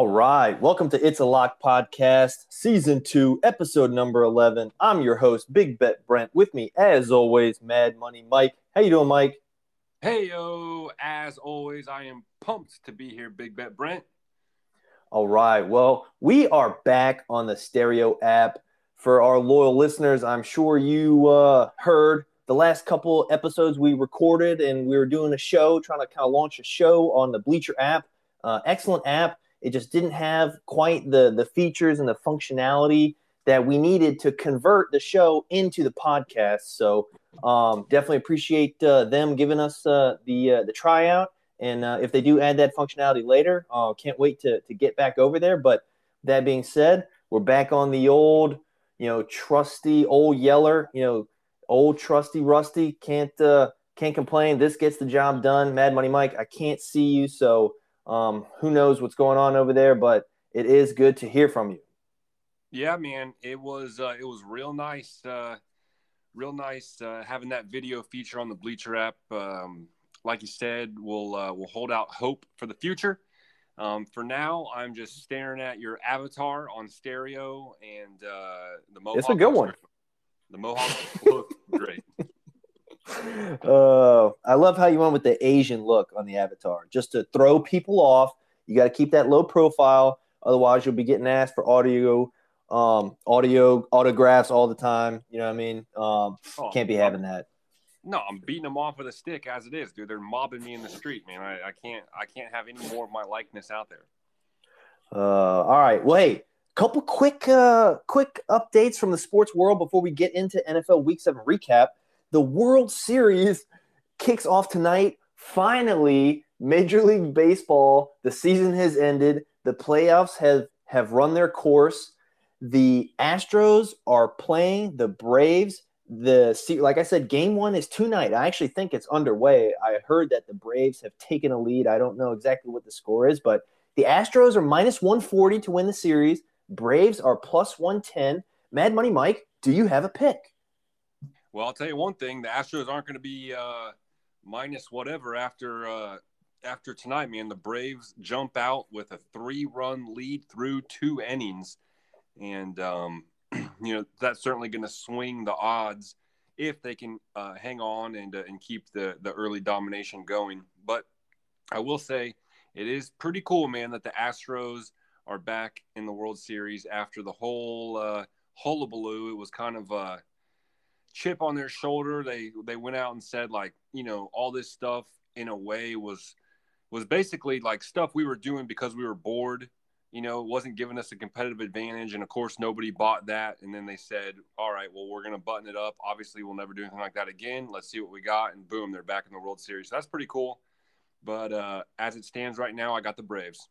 All right. Welcome to It's a Lock podcast, season two, episode number 11. I'm your host, Big Bet Brent. With me, as always, Mad Money Mike. How you doing, Mike? Hey, yo. As always, I am pumped to be here, Big Bet Brent. All right. Well, we are back on the Stereo app. For our loyal listeners, I'm sure you uh, heard the last couple episodes we recorded, and we were doing a show, trying to kind of launch a show on the Bleacher app. Uh, excellent app it just didn't have quite the the features and the functionality that we needed to convert the show into the podcast. So um, definitely appreciate uh, them giving us uh, the uh, the tryout. And uh, if they do add that functionality later, uh, can't wait to to get back over there. But that being said, we're back on the old, you know, trusty old Yeller, you know, old trusty Rusty. Can't uh, can't complain. This gets the job done. Mad Money Mike, I can't see you, so um, who knows what's going on over there, but it is good to hear from you. Yeah, man, it was uh, it was real nice, uh, real nice uh, having that video feature on the Bleacher app. Um, like you said, we'll uh, we'll hold out hope for the future. Um, for now, I'm just staring at your avatar on stereo and uh, the Mohawk. It's a good one. The Mohawk look great. Uh, I love how you went with the Asian look on the avatar, just to throw people off. You got to keep that low profile, otherwise you'll be getting asked for audio, um, audio autographs all the time. You know what I mean? Um, oh, can't be having that. No, I'm beating them off with a stick as it is, dude. They're mobbing me in the street, man. I, I can't, I can't have any more of my likeness out there. Uh, all right. Well, hey, couple quick, uh, quick updates from the sports world before we get into NFL Week Seven recap. The World Series kicks off tonight. Finally, Major League Baseball, the season has ended. The playoffs have, have run their course. The Astros are playing the Braves. The like I said, game one is tonight. I actually think it's underway. I heard that the Braves have taken a lead. I don't know exactly what the score is, but the Astros are minus 140 to win the series. Braves are plus 110. Mad Money Mike, do you have a pick? Well, I'll tell you one thing: the Astros aren't going to be uh, minus whatever after uh, after tonight. Man, the Braves jump out with a three-run lead through two innings, and um, you know that's certainly going to swing the odds if they can uh, hang on and uh, and keep the the early domination going. But I will say it is pretty cool, man, that the Astros are back in the World Series after the whole uh, hullabaloo. It was kind of uh, chip on their shoulder. They they went out and said like, you know, all this stuff in a way was was basically like stuff we were doing because we were bored. You know, it wasn't giving us a competitive advantage. And of course, nobody bought that. And then they said, all right, well, we're going to button it up. Obviously, we'll never do anything like that again. Let's see what we got. And boom, they're back in the World Series. So that's pretty cool. But uh, as it stands right now, I got the Braves.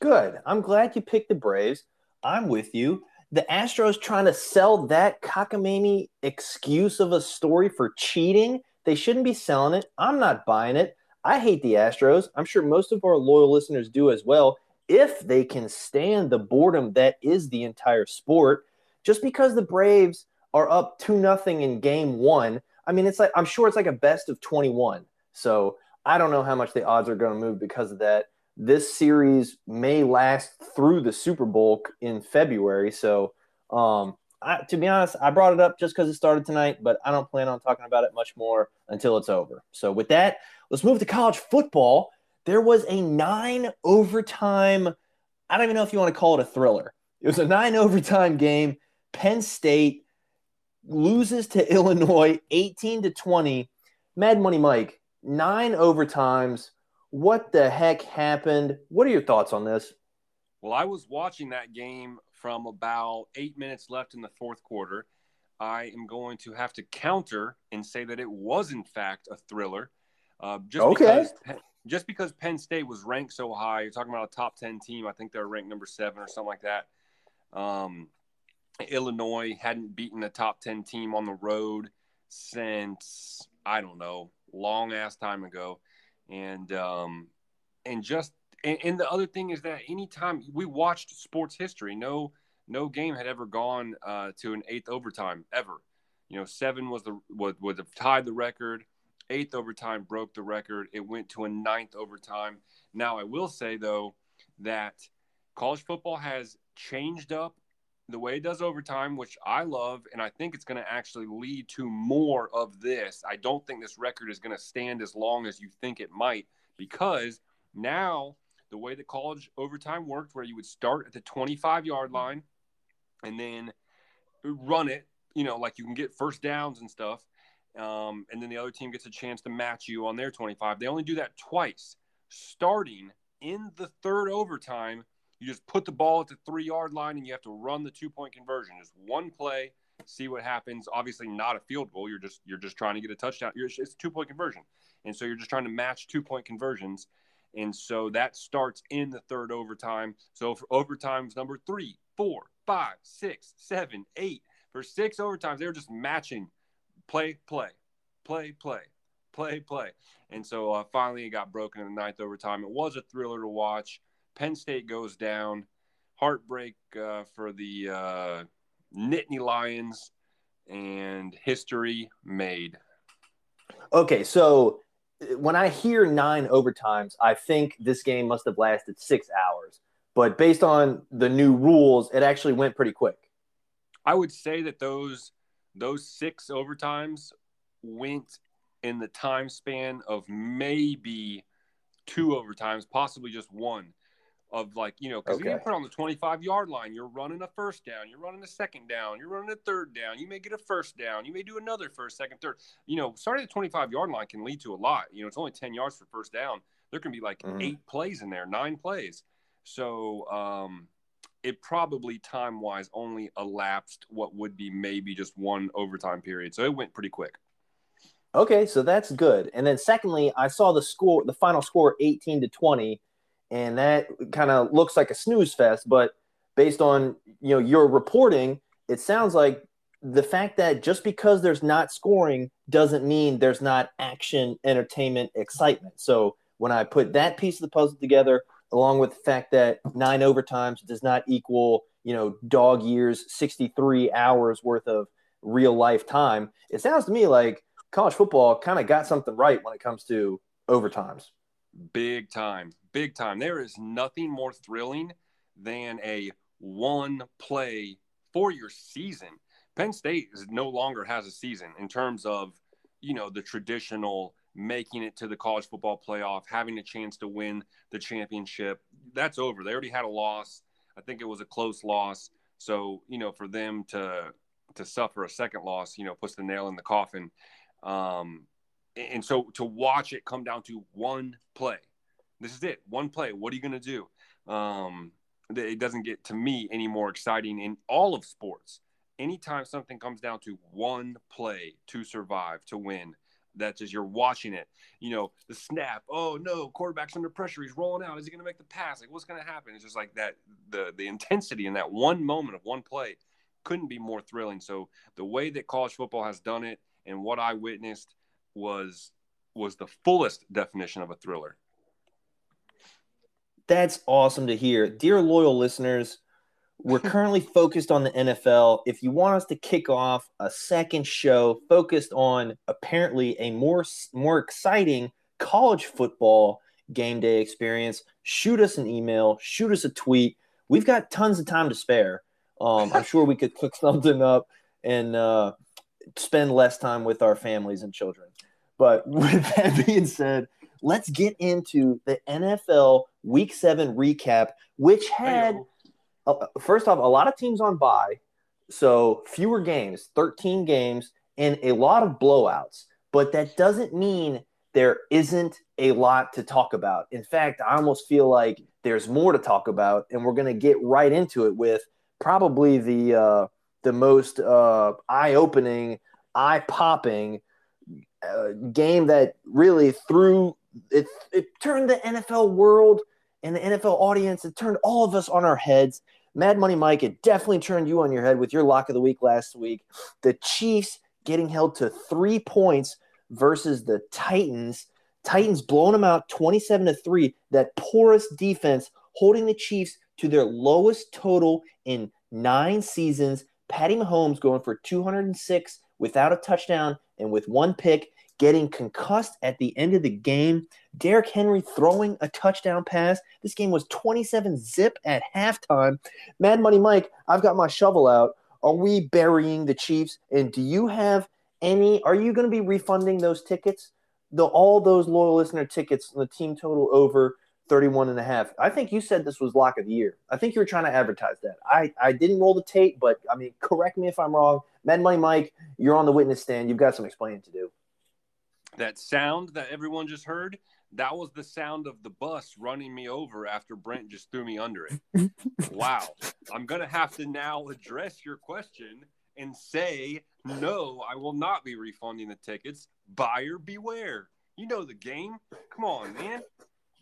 Good. I'm glad you picked the Braves. I'm with you the Astros trying to sell that cockamamie excuse of a story for cheating. They shouldn't be selling it. I'm not buying it. I hate the Astros. I'm sure most of our loyal listeners do as well. If they can stand the boredom that is the entire sport, just because the Braves are up 2 nothing in game 1, I mean it's like I'm sure it's like a best of 21. So, I don't know how much the odds are going to move because of that this series may last through the Super Bowl in February. So, um, I, to be honest, I brought it up just because it started tonight, but I don't plan on talking about it much more until it's over. So, with that, let's move to college football. There was a nine overtime, I don't even know if you want to call it a thriller. It was a nine overtime game. Penn State loses to Illinois 18 to 20. Mad Money Mike, nine overtimes what the heck happened? What are your thoughts on this? Well, I was watching that game from about eight minutes left in the fourth quarter. I am going to have to counter and say that it was in fact a thriller. Uh, just okay. Because, just because Penn State was ranked so high, you're talking about a top ten team. I think they're ranked number seven or something like that. Um, Illinois hadn't beaten a top ten team on the road since I don't know, long ass time ago, and um, and just and, and the other thing is that anytime we watched sports history, no no game had ever gone uh, to an eighth overtime ever. You know, seven was the would would have tied the record. Eighth overtime broke the record. It went to a ninth overtime. Now, I will say though that college football has changed up the way it does overtime, which I love, and I think it's going to actually lead to more of this. I don't think this record is going to stand as long as you think it might because now the way that college overtime worked, where you would start at the 25 yard line and then run it, you know, like you can get first downs and stuff. Um, and then the other team gets a chance to match you on their 25. They only do that twice. Starting in the third overtime, you just put the ball at the three yard line and you have to run the two point conversion. Just one play, see what happens. Obviously, not a field goal. You're just you're just trying to get a touchdown. You're, it's a two point conversion, and so you're just trying to match two point conversions. And so that starts in the third overtime. So for overtimes number three, four, five, six, seven, eight. For six overtimes, they were just matching play, play, play, play, play, play. And so uh, finally it got broken in the ninth overtime. It was a thriller to watch. Penn State goes down. Heartbreak uh, for the uh, Nittany Lions and history made. Okay, so when I hear nine overtimes, I think this game must have lasted six hours. But based on the new rules, it actually went pretty quick. I would say that those those six overtimes went in the time span of maybe two overtimes, possibly just one. Of like, you know, because okay. you put on the 25 yard line, you're running a first down, you're running a second down, you're running a third down, you may get a first down, you may do another first, second, third. You know, starting at the 25 yard line can lead to a lot. You know, it's only 10 yards for first down. There can be like mm-hmm. eight plays in there, nine plays. So, um, it probably time wise only elapsed what would be maybe just one overtime period. So it went pretty quick. Okay, so that's good. And then secondly, I saw the score, the final score, eighteen to twenty, and that kind of looks like a snooze fest. But based on you know your reporting, it sounds like the fact that just because there's not scoring doesn't mean there's not action, entertainment, excitement. So when I put that piece of the puzzle together, along with the fact that nine overtimes does not equal, you know, dog years, 63 hours worth of real life time. It sounds to me like college football kind of got something right when it comes to overtimes. Big time. Big time. There is nothing more thrilling than a one play for your season. Penn State is, no longer has a season in terms of, you know, the traditional making it to the college football playoff, having a chance to win the championship. That's over. They already had a loss. I think it was a close loss. So, you know, for them to to suffer a second loss, you know, puts the nail in the coffin. Um, and so to watch it come down to one play, this is it, one play. What are you going to do? Um, it doesn't get to me any more exciting in all of sports. Anytime something comes down to one play to survive, to win, that's as you're watching it. You know, the snap. Oh no, quarterback's under pressure. He's rolling out. Is he going to make the pass? Like, what's going to happen? It's just like that. The the intensity in that one moment of one play couldn't be more thrilling. So the way that college football has done it and what I witnessed was was the fullest definition of a thriller. That's awesome to hear. Dear loyal listeners, we're currently focused on the NFL. If you want us to kick off a second show focused on apparently a more more exciting college football game day experience, shoot us an email, shoot us a tweet. We've got tons of time to spare. Um, I'm sure we could cook something up and uh, spend less time with our families and children. But with that being said, let's get into the NFL Week Seven recap, which had. Uh, first off, a lot of teams on bye, so fewer games, 13 games, and a lot of blowouts. But that doesn't mean there isn't a lot to talk about. In fact, I almost feel like there's more to talk about, and we're going to get right into it with probably the uh, the most uh, eye-opening, eye-popping uh, game that really threw it. It turned the NFL world and the NFL audience. It turned all of us on our heads. Mad Money Mike, it definitely turned you on your head with your lock of the week last week. The Chiefs getting held to three points versus the Titans. Titans blowing them out 27 to 3. That porous defense holding the Chiefs to their lowest total in nine seasons. Patty Mahomes going for 206 without a touchdown and with one pick, getting concussed at the end of the game. Derrick Henry throwing a touchdown pass. This game was 27 zip at halftime. Mad Money Mike, I've got my shovel out. Are we burying the Chiefs? And do you have any? Are you going to be refunding those tickets? The all those loyal listener tickets, the team total over 31 and a half. I think you said this was lock of the year. I think you were trying to advertise that. I, I didn't roll the tape, but I mean, correct me if I'm wrong. Mad Money Mike, you're on the witness stand. You've got some explaining to do. That sound that everyone just heard, that was the sound of the bus running me over after Brent just threw me under it. wow. I'm going to have to now address your question and say, no, I will not be refunding the tickets. Buyer beware. You know the game. Come on, man.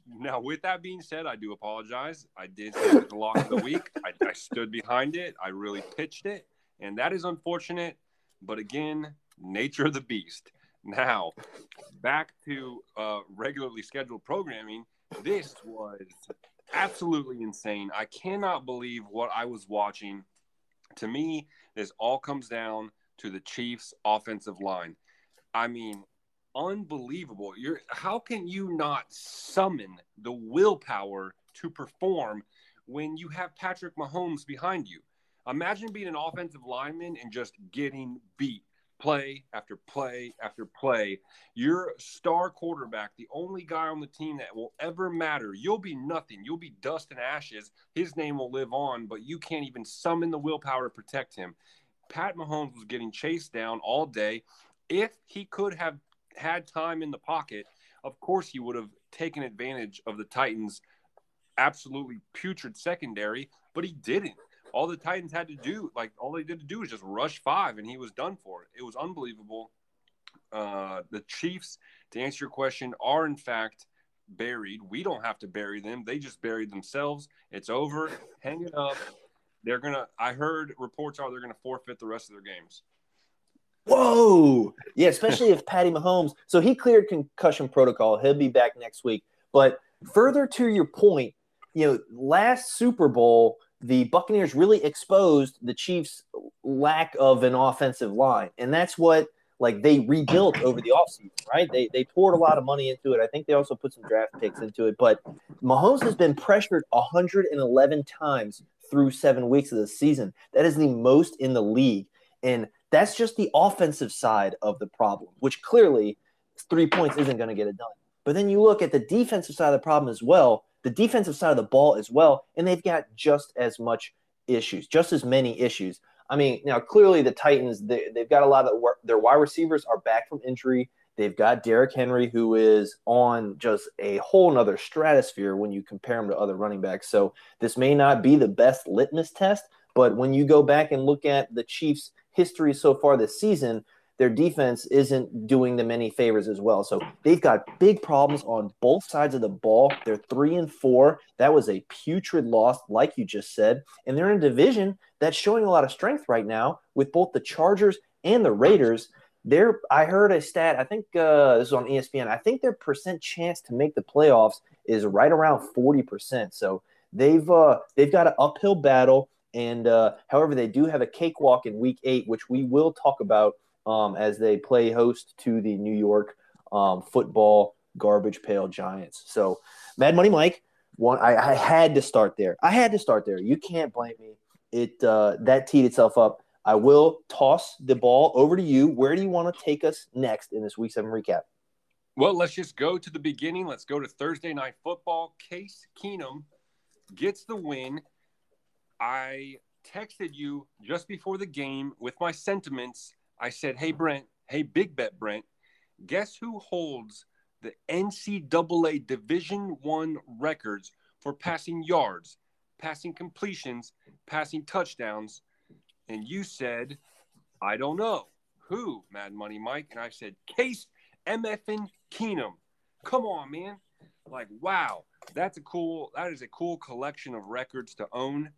Now, with that being said, I do apologize. I did say the lock of the week. I, I stood behind it. I really pitched it. And that is unfortunate. But again, nature of the beast. Now, back to uh, regularly scheduled programming. This was absolutely insane. I cannot believe what I was watching. To me, this all comes down to the Chiefs' offensive line. I mean, unbelievable. You're how can you not summon the willpower to perform when you have Patrick Mahomes behind you? Imagine being an offensive lineman and just getting beat play after play after play. Your star quarterback, the only guy on the team that will ever matter. You'll be nothing. You'll be dust and ashes. His name will live on, but you can't even summon the willpower to protect him. Pat Mahomes was getting chased down all day. If he could have had time in the pocket, of course he would have taken advantage of the Titans' absolutely putrid secondary, but he didn't. All the Titans had to do, like all they did to do was just rush five, and he was done for it. It was unbelievable. Uh, the Chiefs, to answer your question, are in fact buried. We don't have to bury them; they just buried themselves. It's over. Hang it up. They're gonna. I heard reports are they're gonna forfeit the rest of their games. Whoa. Yeah, especially if Patty Mahomes. So he cleared concussion protocol. He'll be back next week. But further to your point, you know, last Super Bowl, the Buccaneers really exposed the Chiefs' lack of an offensive line. And that's what like they rebuilt over the offseason, right? They they poured a lot of money into it. I think they also put some draft picks into it. But Mahomes has been pressured 111 times through seven weeks of the season. That is the most in the league. And that's just the offensive side of the problem, which clearly three points isn't going to get it done. But then you look at the defensive side of the problem as well, the defensive side of the ball as well, and they've got just as much issues, just as many issues. I mean, now clearly the Titans, they, have got a lot of their wide receivers are back from injury. They've got Derrick Henry, who is on just a whole nother stratosphere when you compare him to other running backs. So this may not be the best litmus test, but when you go back and look at the Chiefs' history so far this season, their defense isn't doing them any favors as well. So they've got big problems on both sides of the ball. They're three and four. That was a putrid loss, like you just said. And they're in a division that's showing a lot of strength right now with both the Chargers and the Raiders. They're, I heard a stat, I think uh, this is on ESPN. I think their percent chance to make the playoffs is right around 40%. So they've uh, they've got an uphill battle. And uh, however, they do have a cakewalk in week eight, which we will talk about um, as they play host to the New York um, football garbage pail Giants. So, Mad Money Mike, one, I, I, had to start there. I had to start there. You can't blame me. It uh, that teed itself up. I will toss the ball over to you. Where do you want to take us next in this Week Seven recap? Well, let's just go to the beginning. Let's go to Thursday Night Football. Case Keenum gets the win I texted you just before the game with my sentiments. I said, "Hey Brent, hey Big Bet Brent, guess who holds the NCAA Division One records for passing yards, passing completions, passing touchdowns?" and you said, I don't know. Who, Mad Money Mike? And I said, Case MFN Keenum. Come on, man. Like, wow. That's a cool, that is a cool collection of records to own.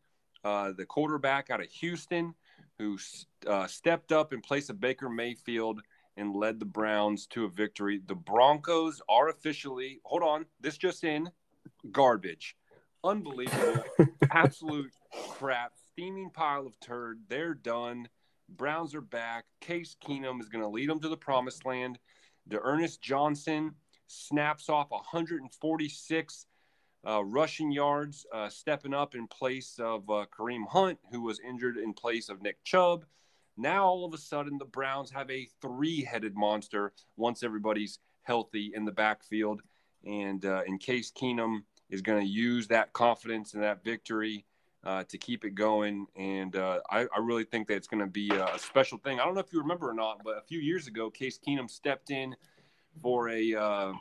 Uh, the quarterback out of Houston who uh, stepped up in place of Baker Mayfield and led the Browns to a victory. The Broncos are officially, hold on, this just in, garbage. Unbelievable. Absolute crap. Steaming pile of turd. They're done. Browns are back. Case Keenum is going to lead them to the promised land. D'Ernest Johnson snaps off 146 uh, rushing yards, uh, stepping up in place of uh, Kareem Hunt, who was injured in place of Nick Chubb. Now, all of a sudden, the Browns have a three headed monster once everybody's healthy in the backfield. And uh, in case Keenum is going to use that confidence and that victory uh, to keep it going. And uh, I, I, really think that it's going to be a, a, special thing. I don't know if you remember or not, but a few years ago, Case Keenum stepped in for a uh,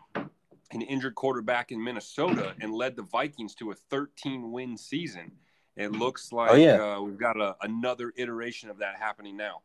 an injured quarterback in Minnesota and led the Vikings to a 13 win season. It looks like oh, yeah. Uh, we've got a, another iteration of that happening now.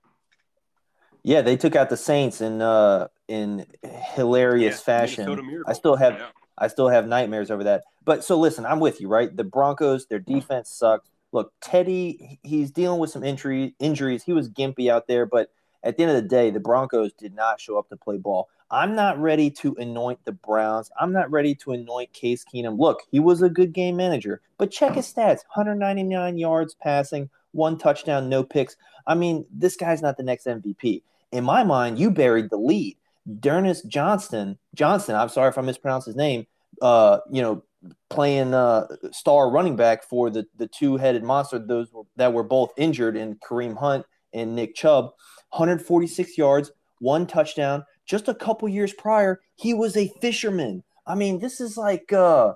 Yeah, they took out the Saints in uh, in hilarious yeah, fashion. I still have yeah. I still have nightmares over that. But so listen, I'm with you, right? The Broncos, their defense sucks. Look, Teddy, he's dealing with some injury injuries. He was gimpy out there, but at the end of the day, the Broncos did not show up to play ball. I'm not ready to anoint the Browns. I'm not ready to anoint Case Keenum. Look, he was a good game manager, but check his stats 199 yards passing, one touchdown, no picks. I mean, this guy's not the next MVP. In my mind, you buried the lead. D'Ernest Johnston, Johnston, I'm sorry if I mispronounced his name, uh, you know, playing uh, star running back for the the two headed monster. Those were, that were both injured in Kareem Hunt and Nick Chubb. 146 yards, one touchdown. Just a couple years prior, he was a fisherman. I mean, this is like uh,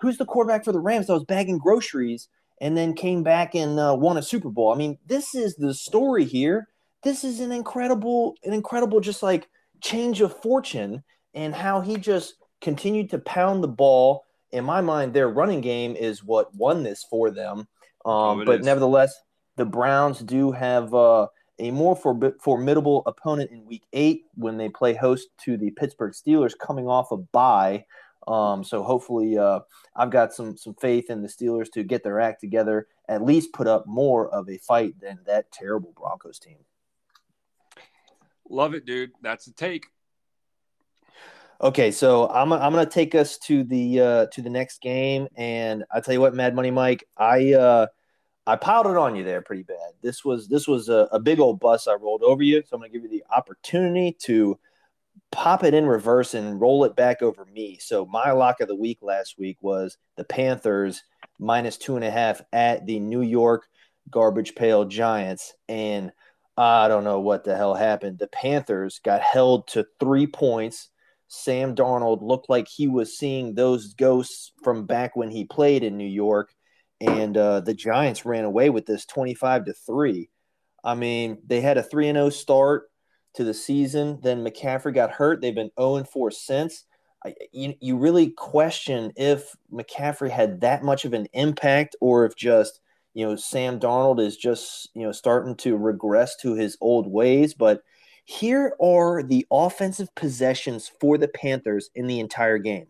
who's the quarterback for the Rams that was bagging groceries and then came back and uh, won a Super Bowl. I mean, this is the story here. This is an incredible, an incredible, just like change of fortune and how he just continued to pound the ball. In my mind, their running game is what won this for them. Um, oh, but is. nevertheless, the Browns do have uh, a more for- formidable opponent in Week Eight when they play host to the Pittsburgh Steelers, coming off a bye. Um, so hopefully, uh, I've got some some faith in the Steelers to get their act together, at least put up more of a fight than that terrible Broncos team. Love it, dude. That's the take. Okay, so I'm I'm gonna take us to the uh, to the next game, and I tell you what, Mad Money Mike, I uh, I piled it on you there pretty bad. This was this was a, a big old bus I rolled over you, so I'm gonna give you the opportunity to pop it in reverse and roll it back over me. So my lock of the week last week was the Panthers minus two and a half at the New York Garbage Pail Giants, and I don't know what the hell happened. The Panthers got held to three points. Sam Darnold looked like he was seeing those ghosts from back when he played in New York and uh, the Giants ran away with this 25 to 3. I mean, they had a 3 0 start to the season. Then McCaffrey got hurt. They've been 0 4 since. I, you, you really question if McCaffrey had that much of an impact or if just, you know, Sam Darnold is just, you know, starting to regress to his old ways. But here are the offensive possessions for the Panthers in the entire game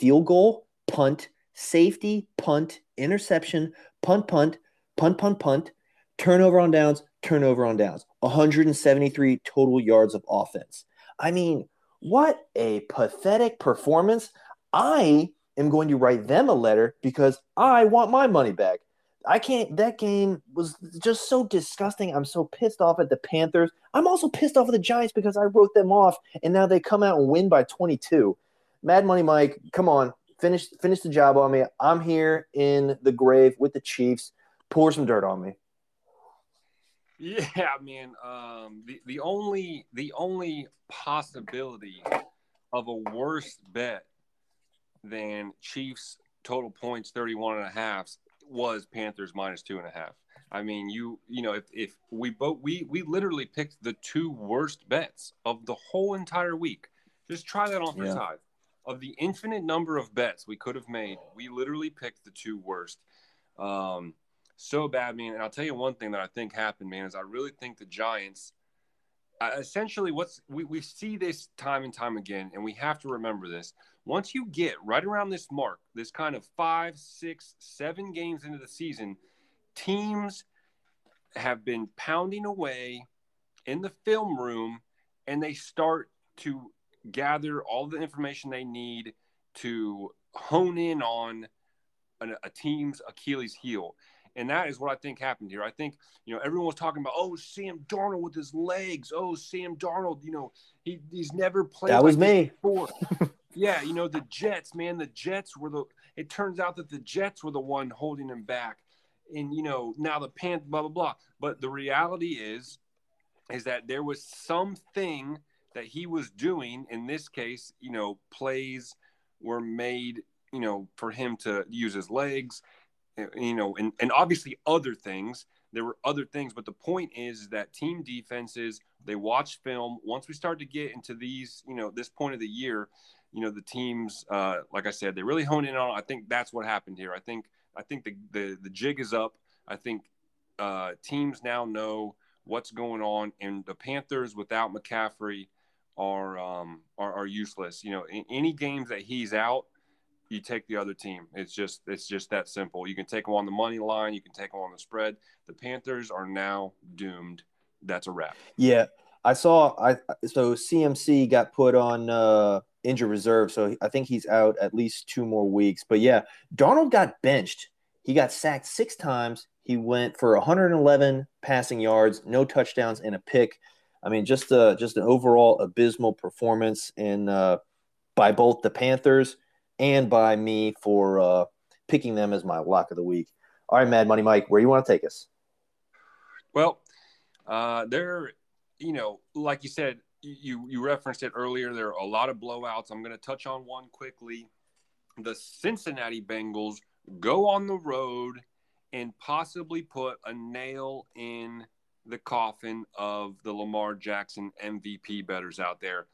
field goal, punt, safety, punt, interception, punt, punt, punt, punt, punt, turnover on downs, turnover on downs. 173 total yards of offense. I mean, what a pathetic performance. I am going to write them a letter because I want my money back. I can't. That game was just so disgusting. I'm so pissed off at the Panthers. I'm also pissed off at the Giants because I wrote them off and now they come out and win by 22. Mad Money Mike, come on finish finish the job on me. I'm here in the grave with the Chiefs. Pour some dirt on me. Yeah, man. Um, the the only the only possibility of a worse bet than Chiefs total points 31 and a half was Panthers minus two and a half. I mean, you you know, if, if we both we we literally picked the two worst bets of the whole entire week. Just try that on for yeah. size of the infinite number of bets we could have made, we literally picked the two worst. Um, so bad, man. And I'll tell you one thing that I think happened, man, is I really think the Giants. Uh, essentially, what's we, we see this time and time again, and we have to remember this. Once you get right around this mark, this kind of five, six, seven games into the season, teams have been pounding away in the film room and they start to gather all the information they need to hone in on a, a team's Achilles heel. And that is what I think happened here. I think, you know, everyone was talking about, oh, Sam Darnold with his legs. Oh, Sam Darnold, you know, he, he's never played. That was me. Before. yeah, you know, the Jets, man, the Jets were the, it turns out that the Jets were the one holding him back. And, you know, now the Pan, blah, blah, blah. But the reality is, is that there was something that he was doing. In this case, you know, plays were made, you know, for him to use his legs Eh, you know, and, and obviously other things. There were other things, but the point is that team defenses, they watch film. Once we start to get into these, you know, this point of the year, you know, the teams, uh, like I said, they really hone in on. I think that's what happened here. I think I think the the, the jig is up. I think uh, teams now know what's going on, and the Panthers without McCaffrey are um, are, are useless. You know, in any games that he's out, you take the other team. It's just it's just that simple. You can take them on the money line, you can take them on the spread. The Panthers are now doomed. That's a wrap. Yeah, I saw. I so CMC got put on uh, injured reserve, so I think he's out at least two more weeks. But yeah, Darnold got benched. He got sacked six times. He went for 111 passing yards, no touchdowns, and a pick. I mean, just a just an overall abysmal performance in uh, by both the Panthers and by me for uh, picking them as my lock of the week. All right, Mad Money Mike, where you want to take us? Well, uh, there, you know, like you said, you you referenced it earlier. There are a lot of blowouts. I'm going to touch on one quickly. The Cincinnati Bengals go on the road and possibly put a nail in the coffin of the Lamar Jackson MVP betters out there.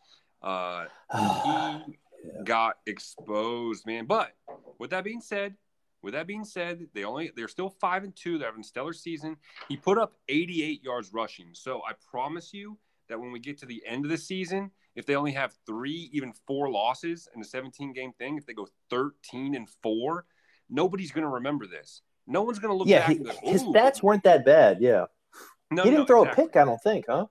Uh, he got exposed, man. But with that being said, with that being said, they only they're still five and two. They're having a stellar season. He put up 88 yards rushing. So I promise you that when we get to the end of the season, if they only have three, even four losses in a 17 game thing, if they go 13 and four, nobody's going to remember this. No one's going to look yeah, back. He, his stats weren't that bad. Yeah. No, he didn't no, throw exactly. a pick, I don't think, huh?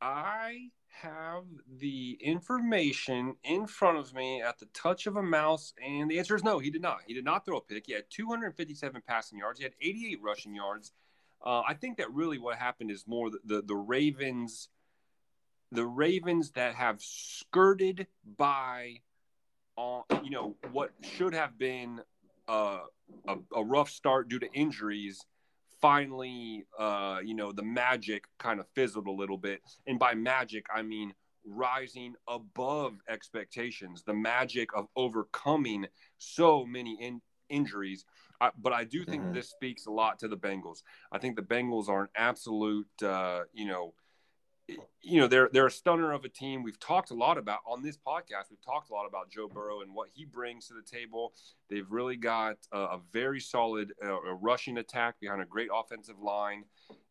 I have the information in front of me at the touch of a mouse? And the answer is no, he did not. He did not throw a pick. He had 257 passing yards. He had 88 rushing yards. Uh, I think that really what happened is more the, the, the Ravens, the Ravens that have skirted by, uh, you know, what should have been uh, a, a rough start due to injuries finally, uh, you know, the magic kind of fizzled a little bit. And by magic, I mean rising above expectations, the magic of overcoming so many in- injuries. I, but I do think mm-hmm. this speaks a lot to the Bengals. I think the Bengals are an absolute, uh, you know, you know they're they're a stunner of a team. We've talked a lot about on this podcast. We've talked a lot about Joe Burrow and what he brings to the table. They've really got a, a very solid uh, rushing attack behind a great offensive line,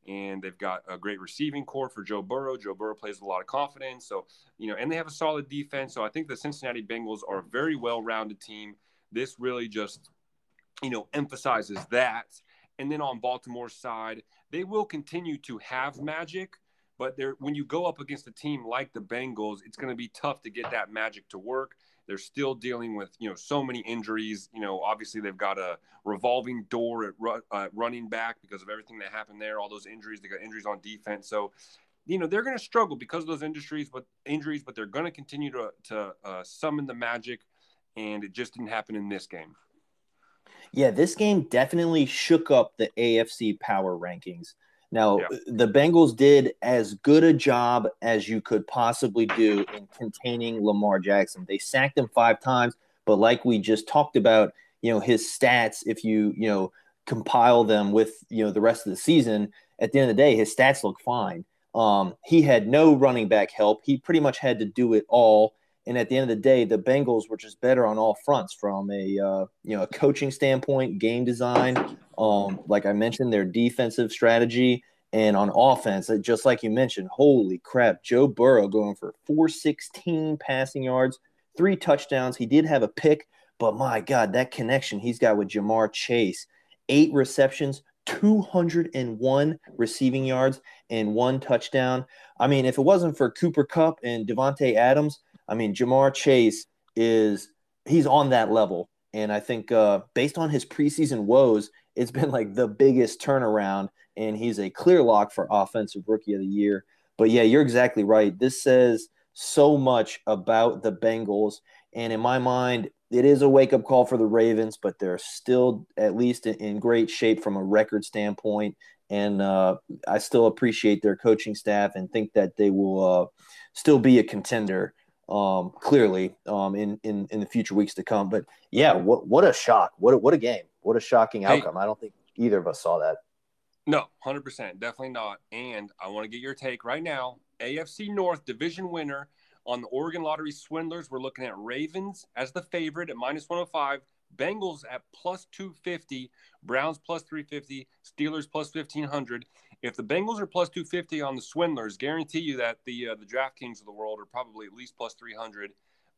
and they've got a great receiving corps for Joe Burrow. Joe Burrow plays with a lot of confidence, so you know, and they have a solid defense. So I think the Cincinnati Bengals are a very well-rounded team. This really just you know emphasizes that. And then on Baltimore's side, they will continue to have magic but there, when you go up against a team like the Bengals, it's going to be tough to get that magic to work. They're still dealing with you know so many injuries. You know, obviously they've got a revolving door at uh, running back because of everything that happened there. All those injuries. They got injuries on defense. So, you know, they're going to struggle because of those injuries. But injuries, but they're going to continue to to uh, summon the magic, and it just didn't happen in this game. Yeah, this game definitely shook up the AFC power rankings. Now, yeah. the Bengals did as good a job as you could possibly do in containing Lamar Jackson. They sacked him five times, but like we just talked about, you know, his stats, if you, you know, compile them with, you know, the rest of the season, at the end of the day, his stats look fine. Um, he had no running back help. He pretty much had to do it all. And at the end of the day, the Bengals were just better on all fronts from a uh, you know a coaching standpoint, game design, um, like I mentioned, their defensive strategy, and on offense, just like you mentioned, holy crap, Joe Burrow going for 416 passing yards, three touchdowns. He did have a pick, but my God, that connection he's got with Ja'Marr Chase, eight receptions, 201 receiving yards, and one touchdown. I mean, if it wasn't for Cooper Kupp and Davante Adams, I mean, Ja'Marr Chase is he's on that level. And I think uh, based on his preseason woes, it's been like the biggest turnaround, and he's a clear lock for offensive rookie of the year. But yeah, you're exactly right. This says so much about the Bengals. And in my mind, it is a wake up call for the Ravens, but they're still at least in great shape from a record standpoint. And uh, I still appreciate their coaching staff and think that they will uh, still be a contender um, clearly um, in, in in the future weeks to come. But yeah, what what a shock! What a, what a game! What a shocking outcome! Hey, I don't think either of us saw that. No, hundred percent, definitely not. And I want to get your take right now. AFC North division winner on the Oregon Lottery Swindlers. We're looking at Ravens as the favorite at minus one hundred five. Bengals at plus 250, Browns plus 350, Steelers plus 1500. If the Bengals are plus 250 on the Swindlers, guarantee you that the uh, the DraftKings of the world are probably at least plus 300.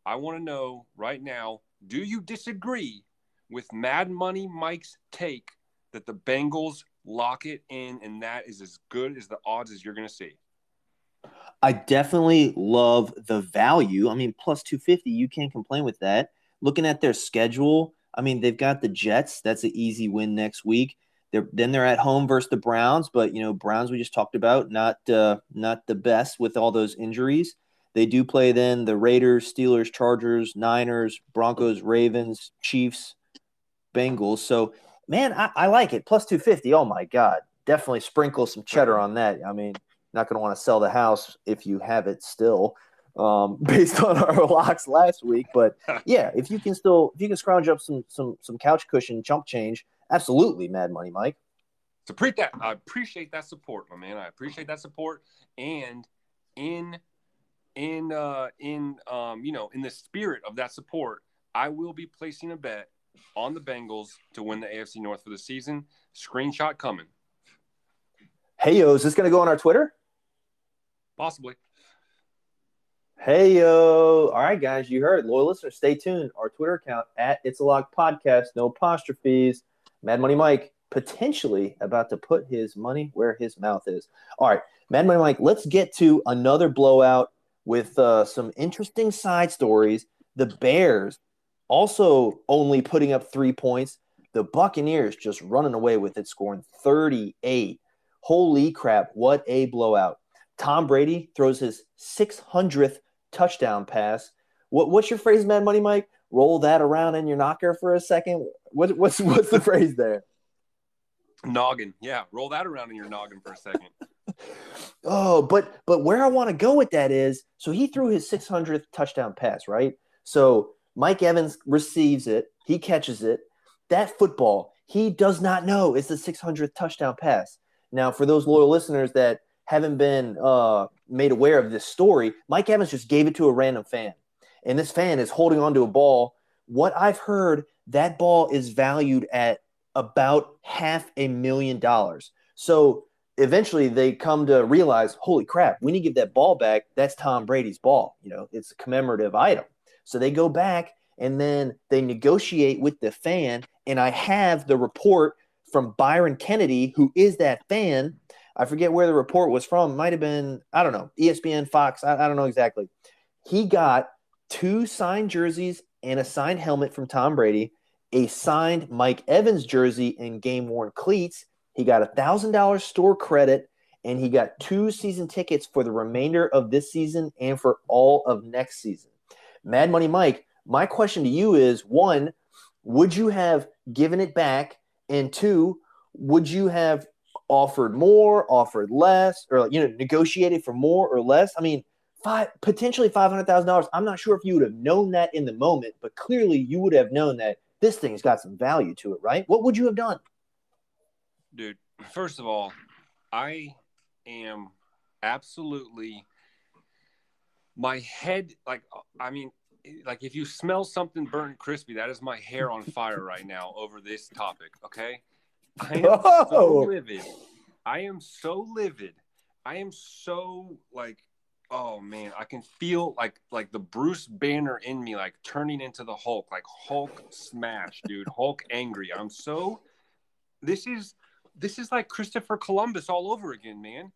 I want to know right now, do you disagree with Mad Money Mike's take that the Bengals lock it in and that is as good as the odds as you're going to see? I definitely love the value. I mean, plus 250, you can't complain with that. Looking at their schedule, I mean, they've got the Jets. That's an easy win next week. They're, then they're at home versus the Browns, but you know Browns we just talked about not uh, not the best with all those injuries. They do play then the Raiders, Steelers, Chargers, Niners, Broncos, Ravens, Chiefs, Bengals. So man, I, I like it. Plus two fifty. Oh my god, definitely sprinkle some cheddar on that. I mean, not going to want to sell the house if you have it still. Um, based on our locks last week, but yeah, if you can still if you can scrounge up some some some couch cushion chump change, Absolutely, Mad Money Mike. To appreciate that, I appreciate that support, my man. I appreciate that support, and in in uh in um you know in the spirit of that support, I will be placing a bet on the Bengals to win the AFC North for the season. Screenshot coming. Hey yo, is this gonna go on our Twitter? Possibly. Hey yo! All right, guys, you heard. Loyal listeners, stay tuned. Our Twitter account at It's a Lock Podcast, no apostrophes. Mad Money Mike potentially about to put his money where his mouth is. All right, Mad Money Mike, let's get to another blowout with uh, some interesting side stories. The Bears also only putting up three points. The Buccaneers just running away with it, scoring 38. Holy crap, what a blowout. Tom Brady throws his 600th touchdown pass. What, what's your phrase, Mad Money Mike? Roll that around in your knocker for a second. What, what's what's the phrase there? Noggin. Yeah, roll that around in your noggin for a second. oh, but but where I want to go with that is so he threw his 600th touchdown pass, right? So Mike Evans receives it, he catches it. That football, he does not know it's the 600th touchdown pass. Now, for those loyal listeners that haven't been uh, made aware of this story, Mike Evans just gave it to a random fan, and this fan is holding onto a ball. What I've heard that ball is valued at about half a million dollars. So eventually they come to realize, holy crap, we need to give that ball back. That's Tom Brady's ball. You know, it's a commemorative item. So they go back and then they negotiate with the fan. And I have the report from Byron Kennedy, who is that fan. I forget where the report was from. Might have been, I don't know, ESPN, Fox. I, I don't know exactly. He got two signed jerseys and a signed helmet from Tom Brady a signed Mike Evans jersey and game worn cleats. He got a thousand dollars store credit, and he got two season tickets for the remainder of this season and for all of next season. Mad Money Mike, my question to you is one, would you have given it back? And two, would you have offered more, offered less, or you know, negotiated for more or less? I mean, five potentially five hundred thousand dollars. I'm not sure if you would have known that in the moment, but clearly you would have known that this thing's got some value to it, right? What would you have done? Dude, first of all, I am absolutely my head, like, I mean, like if you smell something burnt crispy, that is my hair on fire right now over this topic. Okay, I am oh. so livid. I am so livid. I am so like, oh man, I can feel like like the Bruce Banner in me, like turning into the Hulk, like Hulk smash, dude, Hulk angry. I'm so. This is this is like Christopher Columbus all over again, man.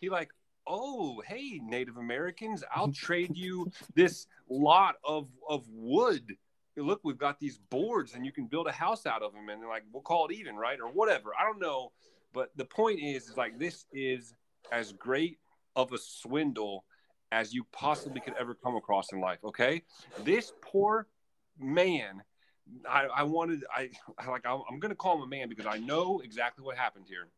He like oh, hey, Native Americans, I'll trade you this lot of, of wood. Look, we've got these boards and you can build a house out of them. And they're like, we'll call it even, right? Or whatever. I don't know. But the point is, is like, this is as great of a swindle as you possibly could ever come across in life. Okay. This poor man, I, I wanted, I, like, I'm, I'm going to call him a man because I know exactly what happened here.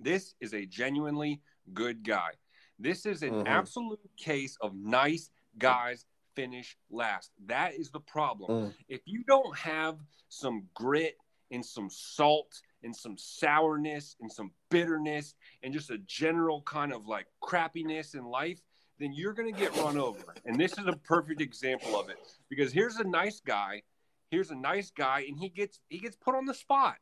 This is a genuinely good guy. This is an mm-hmm. absolute case of nice guys finish last. That is the problem. Mm. If you don't have some grit and some salt and some sourness and some bitterness and just a general kind of like crappiness in life, then you're going to get run over. And this is a perfect example of it because here's a nice guy, here's a nice guy and he gets he gets put on the spot.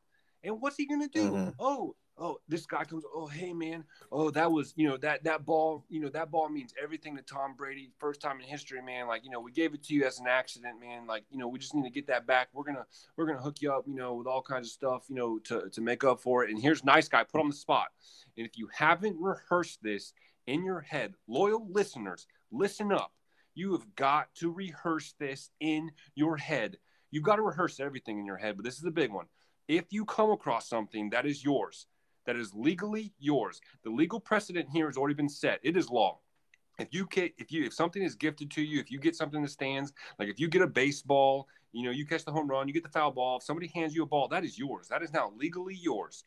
And what's he going to do? Mm-hmm. Oh, oh, this guy comes, oh, hey man, oh, that was, you know, that that ball, you know, that ball means everything to Tom Brady. First time in history, man. Like, you know, we gave it to you as an accident, man. Like, you know, we just need to get that back. We're gonna we're gonna hook you up, you know, with all kinds of stuff, you know, to to make up for it. And here's nice guy put on the spot. And if you haven't rehearsed this in your head, loyal listeners, listen up. You have got to rehearse this in your head. You've got to rehearse everything in your head, but this is a big one. If you come across something that is yours, that is legally yours. The legal precedent here has already been set. It is law. If you get, if you if something is gifted to you, if you get something that stands, like if you get a baseball, you know, you catch the home run, you get the foul ball, if somebody hands you a ball, that is yours. That is now legally yours.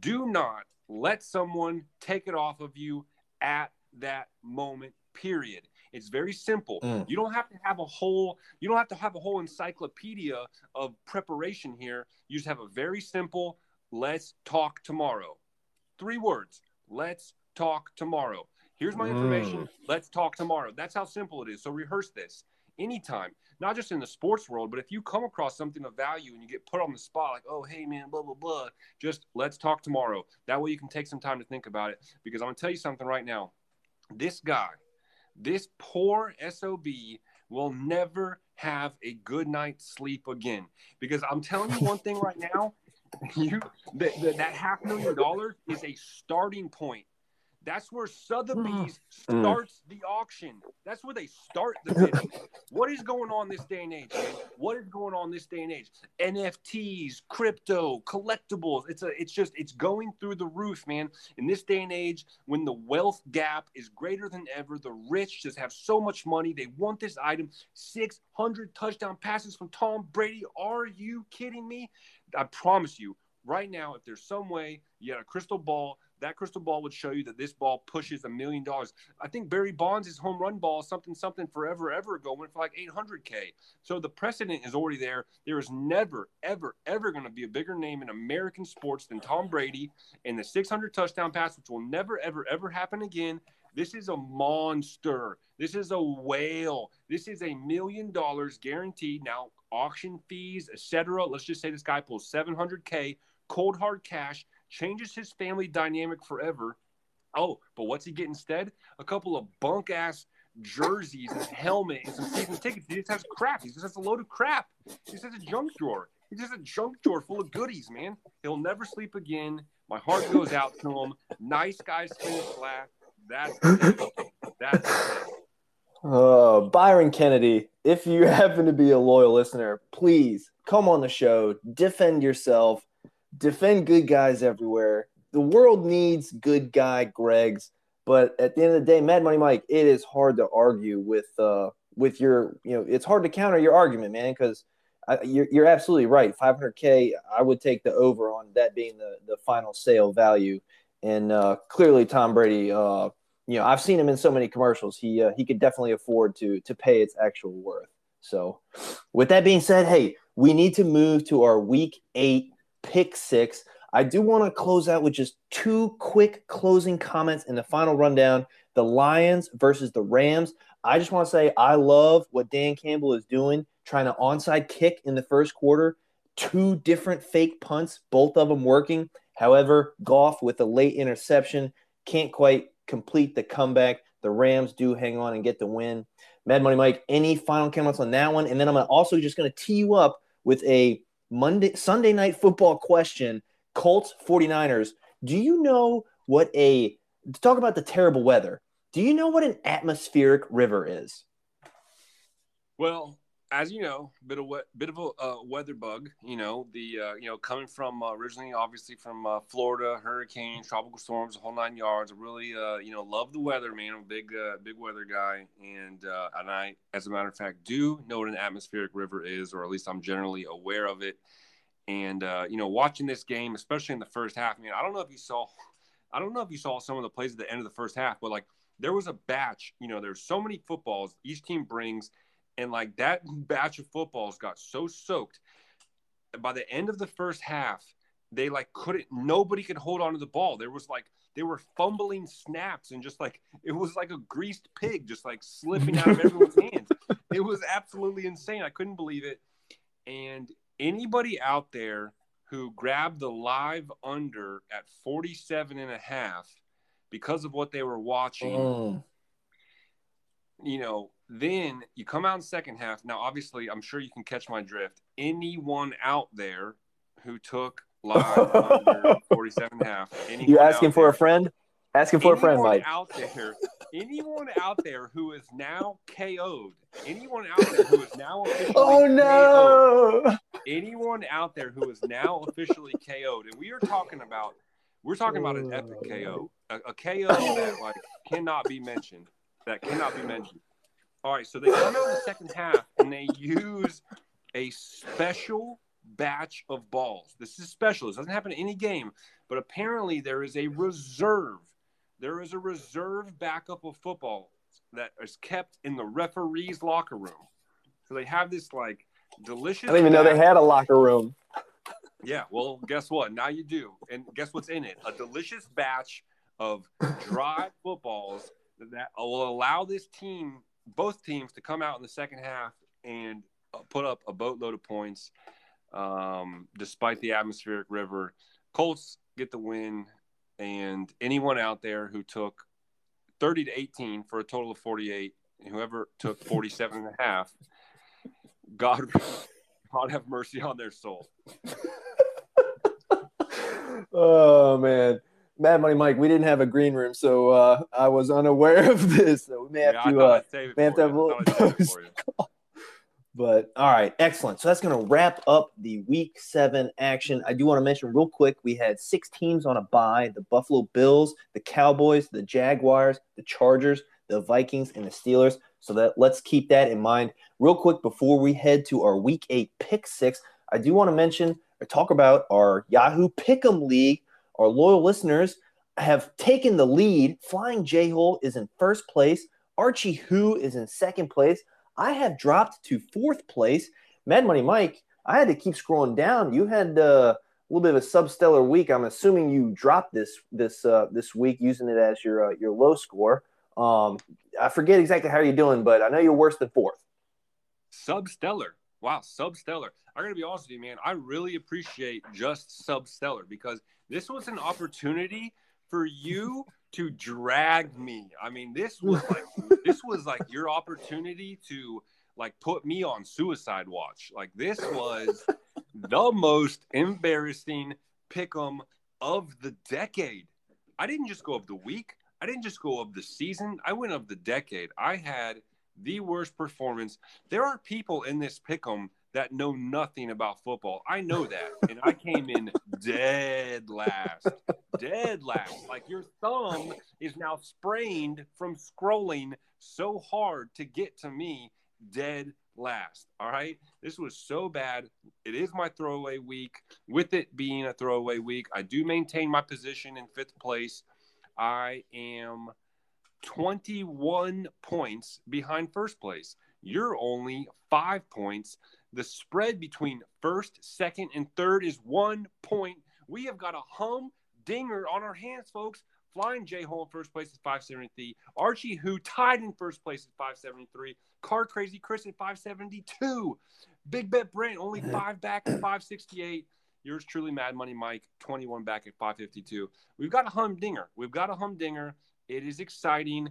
Do not let someone take it off of you at that moment period it's very simple mm. you don't have to have a whole you don't have to have a whole encyclopedia of preparation here you just have a very simple Let's talk tomorrow. Three words. Let's talk tomorrow. Here's my information. Mm. Let's talk tomorrow. That's how simple it is. So rehearse this anytime, not just in the sports world, but if you come across something of value and you get put on the spot, like, oh, hey, man, blah, blah, blah, just let's talk tomorrow. That way you can take some time to think about it. Because I'm going to tell you something right now. This guy, this poor SOB will never have a good night's sleep again. Because I'm telling you one thing right now you the, that half million dollars is a starting point. That's where Sotheby's mm. starts the auction. That's where they start the bidding. what is going on this day and age? Man? What is going on this day and age? NFTs, crypto, collectibles. It's a it's just it's going through the roof, man. In this day and age, when the wealth gap is greater than ever, the rich just have so much money. They want this item. 600 touchdown passes from Tom Brady. Are you kidding me? I promise you, right now, if there's some way you had a crystal ball, that crystal ball would show you that this ball pushes a million dollars. I think Barry Bonds' home run ball, something, something forever, ever ago, went for like 800K. So the precedent is already there. There is never, ever, ever going to be a bigger name in American sports than Tom Brady and the 600 touchdown pass, which will never, ever, ever happen again. This is a monster. This is a whale. This is a million dollars guaranteed. Now, auction fees, etc. Let's just say this guy pulls 700K, cold hard cash, changes his family dynamic forever. Oh, but what's he get instead? A couple of bunk ass jerseys and helmet and some season tickets. He just has crap. He just has a load of crap. He just has a junk drawer. He's just a junk drawer full of goodies, man. He'll never sleep again. My heart goes out to him. Nice guys finish last. That's that's uh, Byron Kennedy, if you happen to be a loyal listener, please come on the show, defend yourself, defend good guys everywhere. The world needs good guy Gregs, but at the end of the day, Mad Money Mike, it is hard to argue with uh with your you know it's hard to counter your argument, man, because you're you're absolutely right. 500k, I would take the over on that being the the final sale value, and uh, clearly Tom Brady. Uh, you know, I've seen him in so many commercials. He uh, he could definitely afford to to pay its actual worth. So, with that being said, hey, we need to move to our week eight pick six. I do want to close out with just two quick closing comments in the final rundown. The Lions versus the Rams. I just want to say I love what Dan Campbell is doing, trying to onside kick in the first quarter. Two different fake punts, both of them working. However, Goff with a late interception can't quite complete the comeback. The Rams do hang on and get the win. Mad Money Mike, any final comments on that one? And then I'm also just going to tee you up with a Monday Sunday night football question. Colts 49ers. Do you know what a talk about the terrible weather? Do you know what an atmospheric river is? Well, as you know, bit of bit of a uh, weather bug. You know the uh, you know coming from uh, originally obviously from uh, Florida, hurricanes, tropical storms, the whole nine yards. Really uh, you know love the weather, man. I'm a big uh, big weather guy, and and I, as a matter of fact, do know what an atmospheric river is, or at least I'm generally aware of it. And you know, watching this game, especially in the first half, I mean, I don't know if you saw, I don't know if you saw some of the plays at the end of the first half, but like there was a batch. You know, there's so many footballs each team brings and like that batch of footballs got so soaked. By the end of the first half, they like couldn't. Nobody could hold on to the ball. There was like they were fumbling snaps and just like it was like a greased pig just like slipping out of everyone's hands. It was absolutely insane. I couldn't believe it. And anybody out there who grabbed the live under at 47 and a half because of what they were watching, oh. You know, then you come out in second half. Now, obviously, I'm sure you can catch my drift. Anyone out there who took live under 47 and a half. You asking for there, a friend? Asking for a friend, Mike. Out there, anyone out there who is now KO'd, anyone out there who is now officially Oh no! KO'd, anyone out there who is now officially KO'd, and we are talking about we're talking about an epic KO, a, a KO that like cannot be mentioned. That cannot be mentioned. All right, so they come out in the second half and they use a special batch of balls. This is special. This doesn't happen in any game, but apparently there is a reserve. There is a reserve backup of football that is kept in the referee's locker room. So they have this like delicious. I didn't even know they had a locker room. Yeah, well, guess what? Now you do. And guess what's in it? A delicious batch of dry footballs that will allow this team both teams to come out in the second half and uh, put up a boatload of points um, despite the atmospheric river. Colts get the win, and anyone out there who took 30 to 18 for a total of 48, whoever took 47 and a half, God, God have mercy on their soul. oh man. Mad Money Mike, we didn't have a green room, so uh, I was unaware of this. So we may have yeah, to, uh, may have to have a little But all right, excellent. So that's going to wrap up the week seven action. I do want to mention real quick we had six teams on a bye the Buffalo Bills, the Cowboys, the Jaguars, the Chargers, the Vikings, and the Steelers. So that let's keep that in mind. Real quick before we head to our week eight pick six, I do want to mention or talk about our Yahoo Pick'em League our loyal listeners have taken the lead. Flying J Hole is in first place. Archie Who is in second place. I have dropped to fourth place. Mad Money Mike, I had to keep scrolling down. You had uh, a little bit of a substellar week. I'm assuming you dropped this this uh, this week using it as your uh, your low score. Um, I forget exactly how you're doing, but I know you're worse than fourth. Substellar. Wow, substellar. I'm gonna be honest with you, man. I really appreciate just substellar because this was an opportunity for you to drag me. I mean, this was like this was like your opportunity to like put me on suicide watch. Like this was the most embarrassing pick'em of the decade. I didn't just go of the week. I didn't just go of the season. I went of the decade. I had the worst performance. There are people in this pick'em that know nothing about football. I know that. And I came in dead last. Dead last. Like your thumb is now sprained from scrolling so hard to get to me dead last. All right. This was so bad. It is my throwaway week. With it being a throwaway week, I do maintain my position in fifth place. I am 21 points behind first place. You're only five points the spread between first, second, and third is one point We have got a hum dinger on our hands, folks. Flying J Hole in first place at 573. Archie Who tied in first place at 573. Car Crazy Chris at 572. Big Bet Brent only five back at 568. Yours truly, Mad Money Mike, 21 back at 552. We've got a humdinger. We've got a humdinger. It is exciting.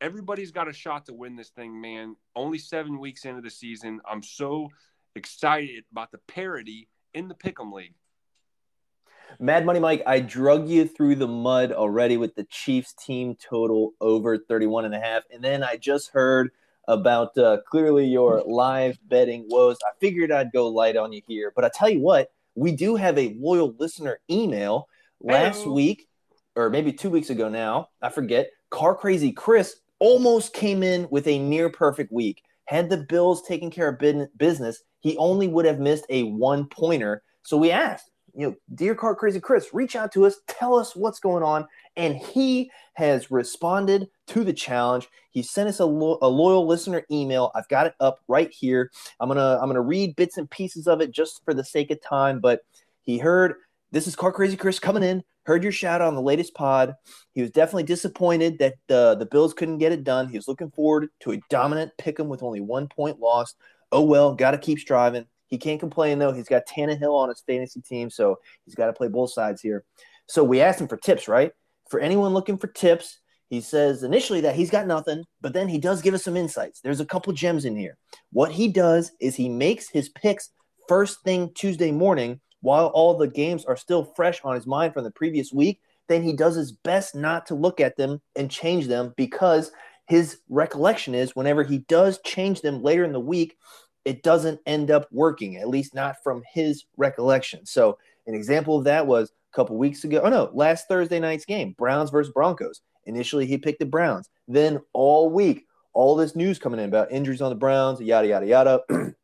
Everybody's got a shot to win this thing, man. Only seven weeks into the season. I'm so excited about the parity in the Pick'em League. Mad Money Mike, I drug you through the mud already with the Chiefs team total over 31 and a half. And then I just heard about uh, clearly your live betting woes. I figured I'd go light on you here. But I tell you what, we do have a loyal listener email last Hello. week, or maybe two weeks ago now. I forget. Car Crazy Chris almost came in with a near perfect week. Had the Bills taken care of business, he only would have missed a one pointer. So we asked, you know, dear Car Crazy Chris, reach out to us, tell us what's going on. And he has responded to the challenge. He sent us a, lo- a loyal listener email. I've got it up right here. I'm gonna I'm gonna read bits and pieces of it just for the sake of time. But he heard this is Car Crazy Chris coming in. Heard your shout out on the latest pod. He was definitely disappointed that the the Bills couldn't get it done. He was looking forward to a dominant pick 'em with only one point lost. Oh well, got to keep striving. He can't complain though. He's got Tannehill on his fantasy team, so he's got to play both sides here. So we asked him for tips, right? For anyone looking for tips, he says initially that he's got nothing, but then he does give us some insights. There's a couple gems in here. What he does is he makes his picks first thing Tuesday morning while all the games are still fresh on his mind from the previous week. Then he does his best not to look at them and change them because his recollection is whenever he does change them later in the week, it doesn't end up working, at least not from his recollection. So, an example of that was a couple weeks ago. Oh, no, last Thursday night's game, Browns versus Broncos. Initially, he picked the Browns. Then, all week, all this news coming in about injuries on the Browns, yada, yada, yada.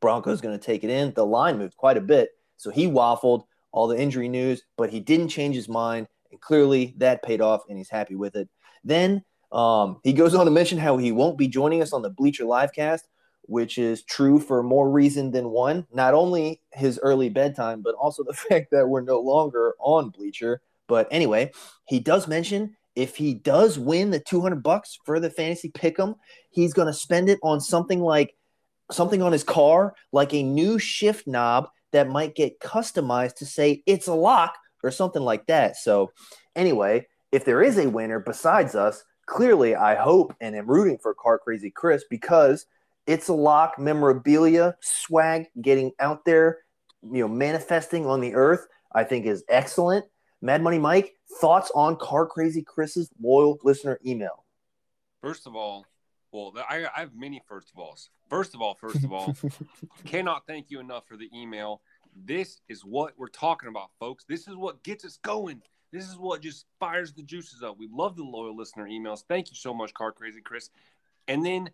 Broncos going to take it in. The line moved quite a bit. So, he waffled all the injury news, but he didn't change his mind. And clearly, that paid off, and he's happy with it. Then, um, he goes on to mention how he won't be joining us on the Bleacher Livecast which is true for more reason than one. Not only his early bedtime, but also the fact that we're no longer on Bleacher. But anyway, he does mention if he does win the 200 bucks for the fantasy pick'em, he's going to spend it on something like something on his car, like a new shift knob that might get customized to say it's a lock or something like that. So, anyway, if there is a winner besides us, clearly I hope and am rooting for Car Crazy Chris because it's a lock memorabilia swag getting out there, you know, manifesting on the earth, I think is excellent. Mad Money Mike, thoughts on Car Crazy Chris's loyal listener email? First of all, well, I, I have many first of alls. First of all, first of all, cannot thank you enough for the email. This is what we're talking about, folks. This is what gets us going. This is what just fires the juices up. We love the loyal listener emails. Thank you so much, Car Crazy Chris. And then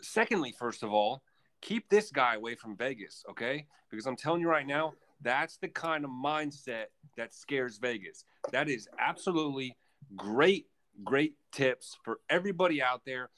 secondly, first of all, keep this guy away from Vegas, okay? Because I'm telling you right now, that's the kind of mindset that scares Vegas. That is absolutely great, great tips for everybody out there.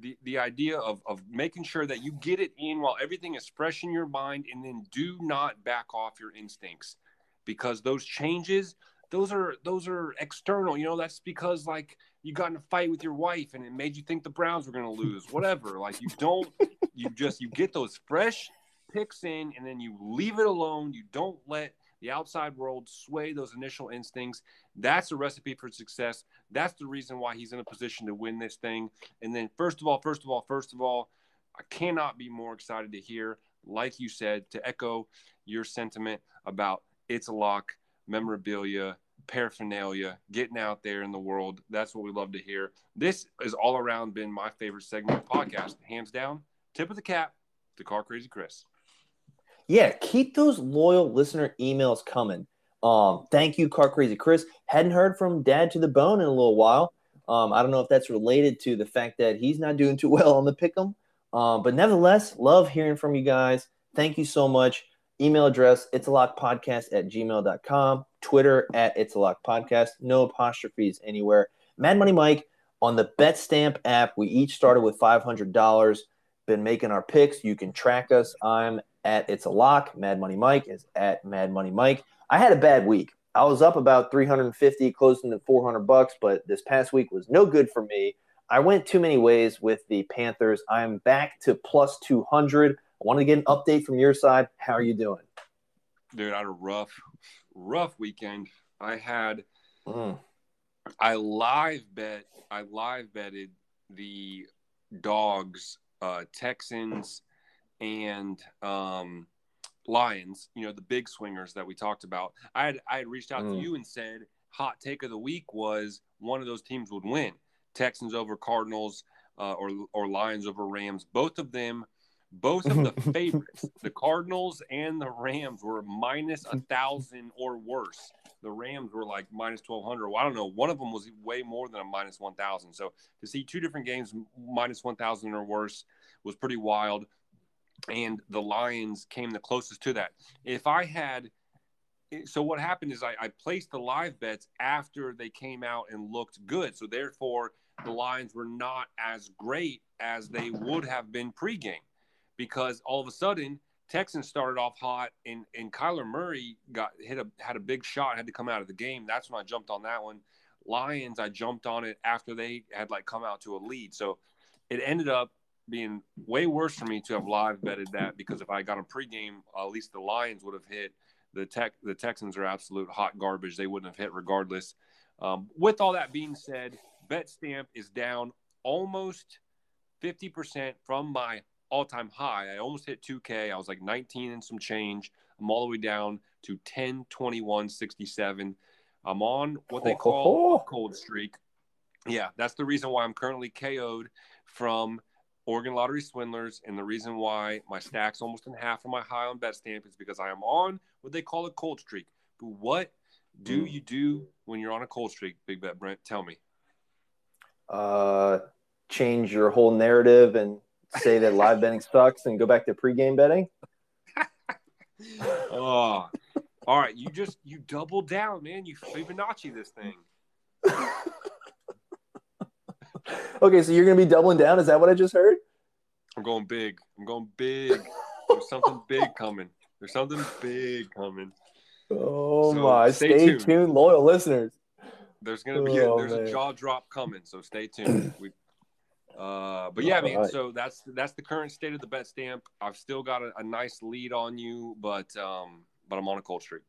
The, the idea of, of making sure that you get it in while everything is fresh in your mind and then do not back off your instincts because those changes those are those are external you know that's because like you got in a fight with your wife and it made you think the browns were going to lose whatever. Like you don't you just you get those fresh picks in and then you leave it alone. You don't let the outside world sway those initial instincts. That's a recipe for success. That's the reason why he's in a position to win this thing. And then first of all first of all first of all i cannot be more excited to hear like you said to echo your sentiment about it's a lock memorabilia, paraphernalia, getting out there in the world. That's what we love to hear. This has all around been my favorite segment of podcast, hands down. Tip of the cap to Car Crazy Chris. Yeah, keep those loyal listener emails coming. Um, thank you, Car Crazy Chris. Hadn't heard from Dad to the Bone in a little while. Um, I don't know if that's related to the fact that he's not doing too well on the pick'em. Um, but nevertheless, love hearing from you guys. Thank you so much. Email address, it's a lock podcast at gmail.com. Twitter at it's a lock podcast. No apostrophes anywhere. Mad Money Mike on the BetStamp app. We each started with $500. Been making our picks. You can track us. I'm at it's a lock. Mad Money Mike is at Mad Money Mike. I had a bad week. I was up about 350, closing at 400 bucks, but this past week was no good for me. I went too many ways with the Panthers. I'm back to plus 200. I want to get an update from your side. How are you doing? Dude, I had a rough, rough weekend. I had, mm. I live bet, I live betted the dogs, uh, Texans, and um, Lions, you know, the big swingers that we talked about. I had I had reached out mm. to you and said hot take of the week was one of those teams would win. Texans over Cardinals uh, or or Lions over Rams. Both of them, both of the mm-hmm. favorites, the Cardinals and the Rams were minus a mm-hmm. thousand or worse. The Rams were like minus twelve hundred. Well, I don't know. One of them was way more than a minus one thousand. So to see two different games minus one thousand or worse was pretty wild and the Lions came the closest to that. If I had, eh, so what happened is I, I, placed the live bets after they came out and looked good. So therefore, the Lions were not as great as they would have been pregame, because all of a sudden Texans started off hot and and Kyler Murray got hit a had a big shot, had to come out of the game. That's when I jumped on that one. Lions, I jumped on it after they had like come out to a lead. So it ended up being way worse for me to have live betted that because if I got a pregame, at least the Lions would have hit. The tech the Texans are absolute hot garbage. They wouldn't have hit regardless. Um, with all that being said, bet stamp is down almost 50% from my all-time high. I almost hit 2K. I was like 19 and some change. I'm all the way down to 10, 21, 67. I'm on what they call a cold streak. Yeah, that's the reason why I'm currently KO'd from – Oregon Lottery Swindlers, and the reason why my stack's almost in half of my high on bet stamp is because I am on what they call a cold streak. But what do mm. you do when you're on a cold streak, Big Bet Brent? Tell me. Uh, change your whole narrative and say that live betting sucks and go back to pregame betting. oh, all right. You just you double down, man. You Fibonacci this thing. okay, so you're gonna be doubling down. Is that what I just heard? I'm going big. I'm going big. There's something big coming. There's something big coming. Oh so my! Stay, stay tuned. tuned. loyal listeners. There's gonna be a, oh, there's man. a jaw drop coming, so stay tuned. We, uh, but yeah, All man. Right. So that's that's the current state of the bet stamp. I've still got a, a nice lead on you, but um, but I'm on a cold streak.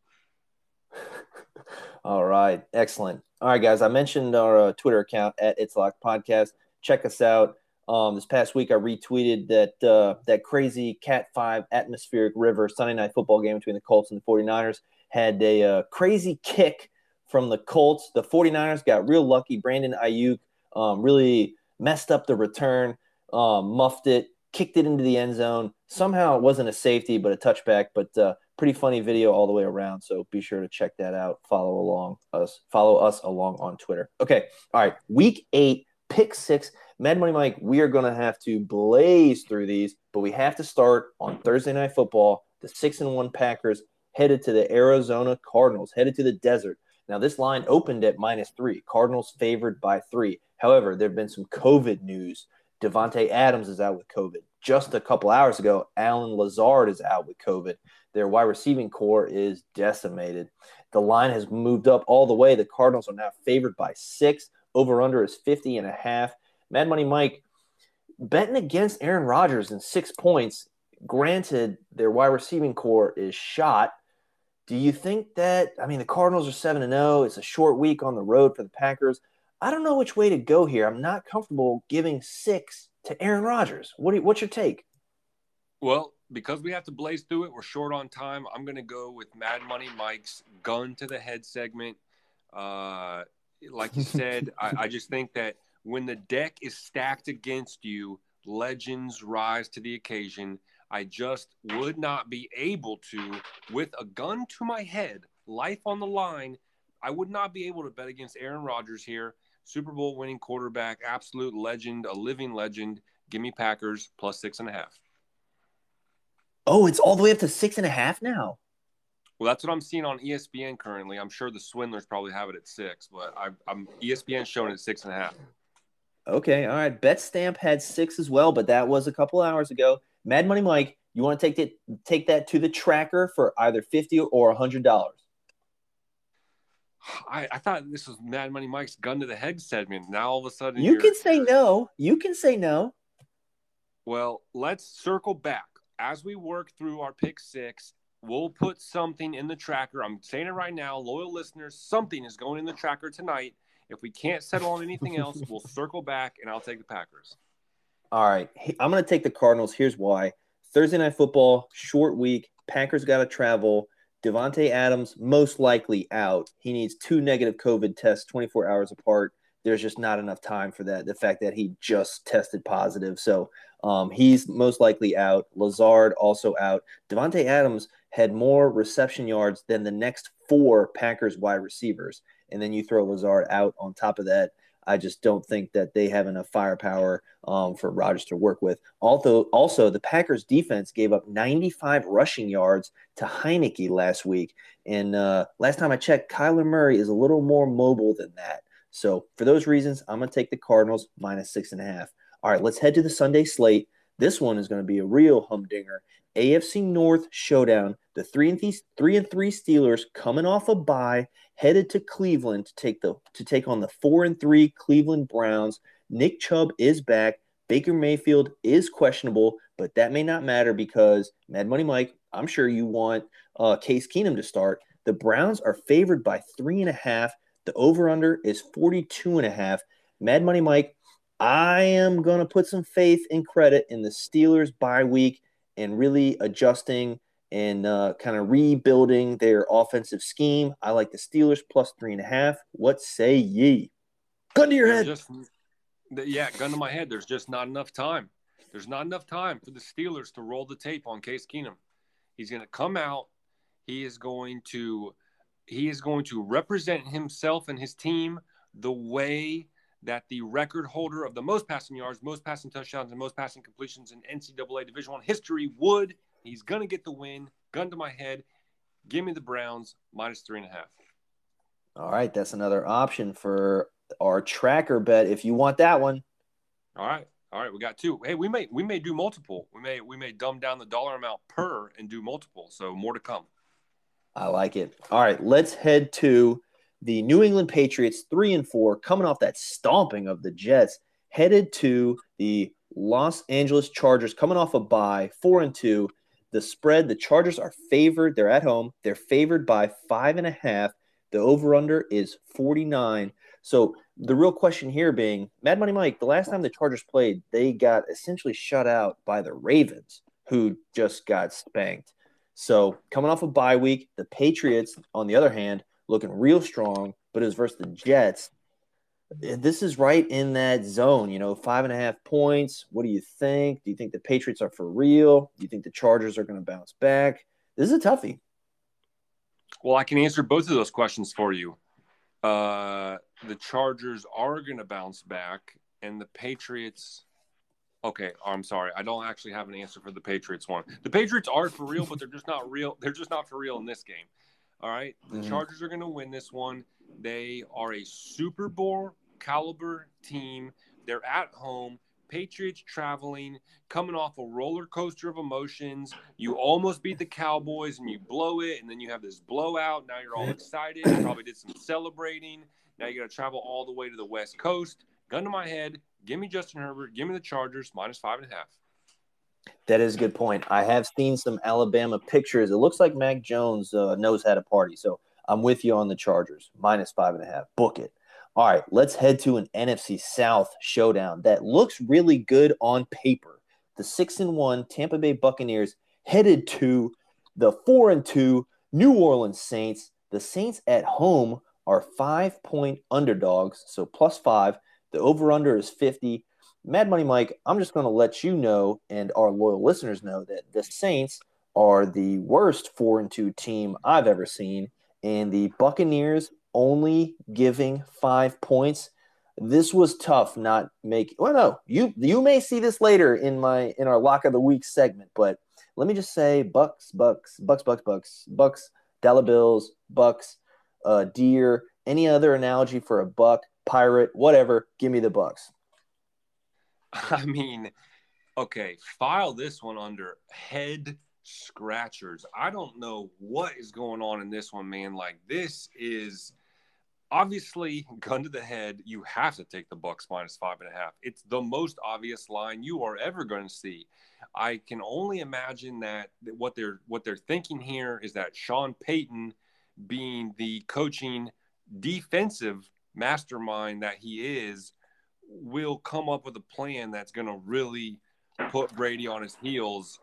All right, excellent. All right, guys. I mentioned our uh, Twitter account at It's Locked Podcast. Check us out. Um, this past week, I retweeted that uh, that crazy Cat Five atmospheric river Sunday night football game between the Colts and the 49ers had a uh, crazy kick from the Colts. The 49ers got real lucky. Brandon Aiyuk um, really messed up the return, um, muffed it, kicked it into the end zone. Somehow it wasn't a safety, but a touchback. But uh, pretty funny video all the way around. So be sure to check that out. Follow along us. Follow us along on Twitter. Okay. All right. Week eight, pick six. Mad Money Mike, we are going to have to blaze through these, but we have to start on Thursday Night Football. The six and one Packers headed to the Arizona Cardinals, headed to the desert. Now, this line opened at minus three. Cardinals favored by three. However, there have been some COVID news. Davante Adams is out with COVID. Just a couple hours ago, Allen Lazard is out with COVID. Their wide receiving corps is decimated. The line has moved up all the way. The Cardinals are now favored by six. Over under is 50 and a half. Mad Money Mike betting against Aaron Rodgers in six points. Granted, their wide receiving corps is shot. Do you think that? I mean, the Cardinals are seven and zero. Oh. It's a short week on the road for the Packers. I don't know which way to go here. I'm not comfortable giving six to Aaron Rodgers. What you, what's your take? Well, because we have to blaze through it, we're short on time. I'm going to go with Mad Money Mike's gun to the head segment. Uh, like you said, I, I just think that when the deck is stacked against you, legends rise to the occasion. I just would not be able to, with a gun to my head, life on the line, I would not be able to bet against Aaron Rodgers here. Super Bowl winning quarterback, absolute legend, a living legend. Give me Packers plus six and a half. Oh, it's all the way up to six and a half now. Well, that's what I'm seeing on ESPN currently. I'm sure the Swindlers probably have it at six, but I, am ESPN showing it at six and a half. Okay, all right. Bet Stamp had six as well, but that was a couple hours ago. Mad Money Mike, you want to take that take that to the tracker for either fifty or hundred dollars? I, I thought this was Mad Money Mike's gun to the head segment. Now all of a sudden You can say no. You can say no. Well, let's circle back as we work through our pick six. We'll put something in the tracker. I'm saying it right now, loyal listeners. Something is going in the tracker tonight. If we can't settle on anything else, we'll circle back and I'll take the Packers. All right. I'm going to take the Cardinals. Here's why. Thursday night football, short week. Packers got to travel. Davante Adams most likely out. He needs two negative COVID tests 24 hours apart. There's just not enough time for that. The fact that he just tested positive. So um, he's most likely out. Lazard also out. Davante Adams had more reception yards than the next four Packers wide receivers. And then you throw Lazard out on top of that. I just don't think that they have enough firepower um, for Rodgers to work with. Although, also, the Packers defense gave up 95 rushing yards to Heinicke last week. And uh, last time I checked, Kyler Murray is a little more mobile than that. So, for those reasons, I'm going to take the Cardinals minus six and a half. All right, let's head to the Sunday slate. This one is going to be a real humdinger. AFC North showdown. The three and th- three and three Steelers coming off a bye, headed to Cleveland to take the to take on the four and three Cleveland Browns. Nick Chubb is back. Baker Mayfield is questionable, but that may not matter because Mad Money Mike, I'm sure you want uh, Case Keenum to start. The Browns are favored by three and a half. The over under is 42 and a half. Mad Money Mike, I am going to put some faith and credit in the Steelers bye week and really adjusting and uh, kind of rebuilding their offensive scheme. I like the Steelers plus three and a half. What say ye? Gun to your head. Just, yeah, gun to my head. There's just not enough time. There's not enough time for the Steelers to roll the tape on Case Keenum. He's going to come out. He is going to he is going to represent himself and his team the way that the record holder of the most passing yards, most passing touchdowns, and most passing completions in NCAA Division One history would. He's going to get the win. Gun to my head. Give me the Browns minus three and a half. All right, that's another option for our tracker bet if you want that one. All right. All right, we got two. Hey, we may we may do multiple. We may we may dumb down the dollar amount per and do multiple. So more to come. I like it. All right, let's head to the New England Patriots, three and four, coming off that stomping of the Jets, headed to the Los Angeles Chargers, coming off a bye, four and two. The spread, the Chargers are favored. They're at home. They're favored by five and a half. The over under is 49. So the real question here being Mad Money Mike, the last time the Chargers played, they got essentially shut out by the Ravens, who just got spanked. So coming off a bye week, the Patriots, on the other hand, looking real strong, but it was versus the Jets. This is right in that zone, you know, five and a half points. What do you think? Do you think the Patriots are for real? Do you think the Chargers are going to bounce back? This is a toughie. Well, I can answer both of those questions for you. Uh, the Chargers are going to bounce back, and the Patriots. Okay, I'm sorry. I don't actually have an answer for the Patriots one. The Patriots are for real, but they're just not real. They're just not for real in this game. All right. The mm-hmm. Chargers are going to win this one. They are a Super Bowl caliber team. They're at home. Patriots traveling, coming off a roller coaster of emotions. You almost beat the Cowboys and you blow it, and then you have this blowout. Now you're all excited. You probably did some celebrating. Now you got to travel all the way to the West Coast. Gun to my head. Give me Justin Herbert. Give me the Chargers minus five and a half. That is a good point. I have seen some Alabama pictures. It looks like Mac Jones uh, knows how to party. So I'm with you on the Chargers, minus five and a half. Book it. All right, let's head to an NFC South showdown that looks really good on paper. The six and one Tampa Bay Buccaneers headed to the four and two New Orleans Saints. The Saints at home are five point underdogs, so plus five. The over under is 50. Mad Money Mike, I'm just going to let you know and our loyal listeners know that the Saints are the worst 4 and 2 team I've ever seen and the Buccaneers only giving 5 points. This was tough not making Well no, you you may see this later in my in our lock of the week segment, but let me just say Bucks, Bucks, Bucks, Bucks, Bucks, Bucks, dollar bills, Bucks, uh, deer, any other analogy for a buck, pirate, whatever, give me the Bucks. I mean, okay, file this one under head scratchers. I don't know what is going on in this one, man. Like, this is, obviously, gun to the head, you have to take the Bucks minus five and a half. It's the most obvious line you are ever going to see. I can only imagine that what they're what they're thinking here is that Sean Payton, being the coaching defensive mastermind that he is, will come up with a plan that's going to really put Brady on his heels.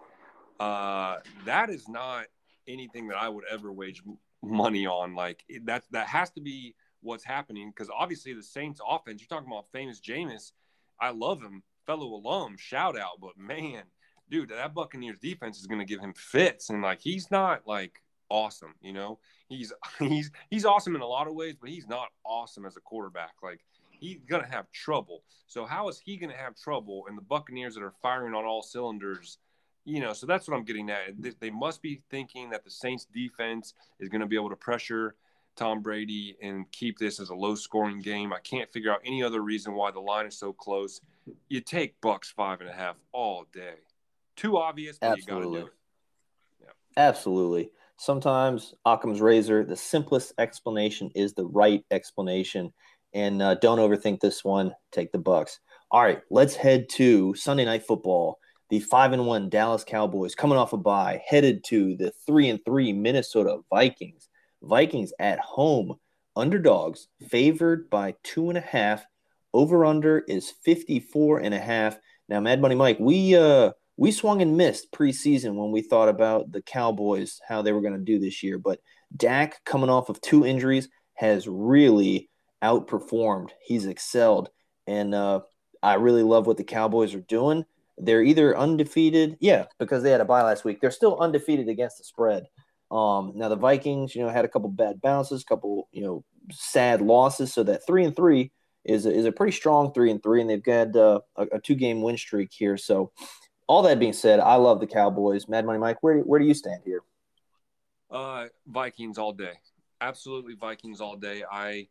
Uh, that is not anything that I would ever wage money on. Like that, that has to be what's happening because obviously the Saints offense, you're talking about famous Jameis. I love him, fellow alum, shout out. But man, dude, that Buccaneers defense is going to give him fits. And like, he's not like awesome, you know, he's, he's, he's awesome in a lot of ways, but he's not awesome as a quarterback. Like, he's going to have trouble. So, how is he going to have trouble? And the Buccaneers that are firing on all cylinders, you know, so that's what I'm getting at. They must be thinking that the Saints defense is going to be able to pressure Tom Brady and keep this as a low scoring game. I can't figure out any other reason why the line is so close. You take Bucks five and a half all day. Too obvious, but Absolutely. you got to do it. Yeah. Absolutely. Sometimes Occam's razor, the simplest explanation is the right explanation. And uh, don't overthink this one. Take the Bucks. All right, let's head to Sunday Night Football. The five and one Dallas Cowboys coming off a bye, headed to the three and three Minnesota Vikings. Vikings at home, underdogs, favored by two and a half. Over under is 54 and a half. Now, Mad Money Mike, we uh we swung and missed preseason when we thought about the Cowboys, how they were going to do this year. But Dak, coming off of two injuries, has really outperformed. He's excelled. And uh, I really love what the Cowboys are doing. They're either undefeated, yeah, because they had a bye last week. They're still undefeated against the spread. Um, now the Vikings, you know, had a couple bad bounces, a couple, you know, sad losses. So that three and three is a, is a pretty strong three and three, and they've got uh, a, a two game win streak here. So all that being said, I love the Cowboys. Mad Money Mike, where where do you stand here? Uh, Vikings all day. Absolutely Vikings all day. I,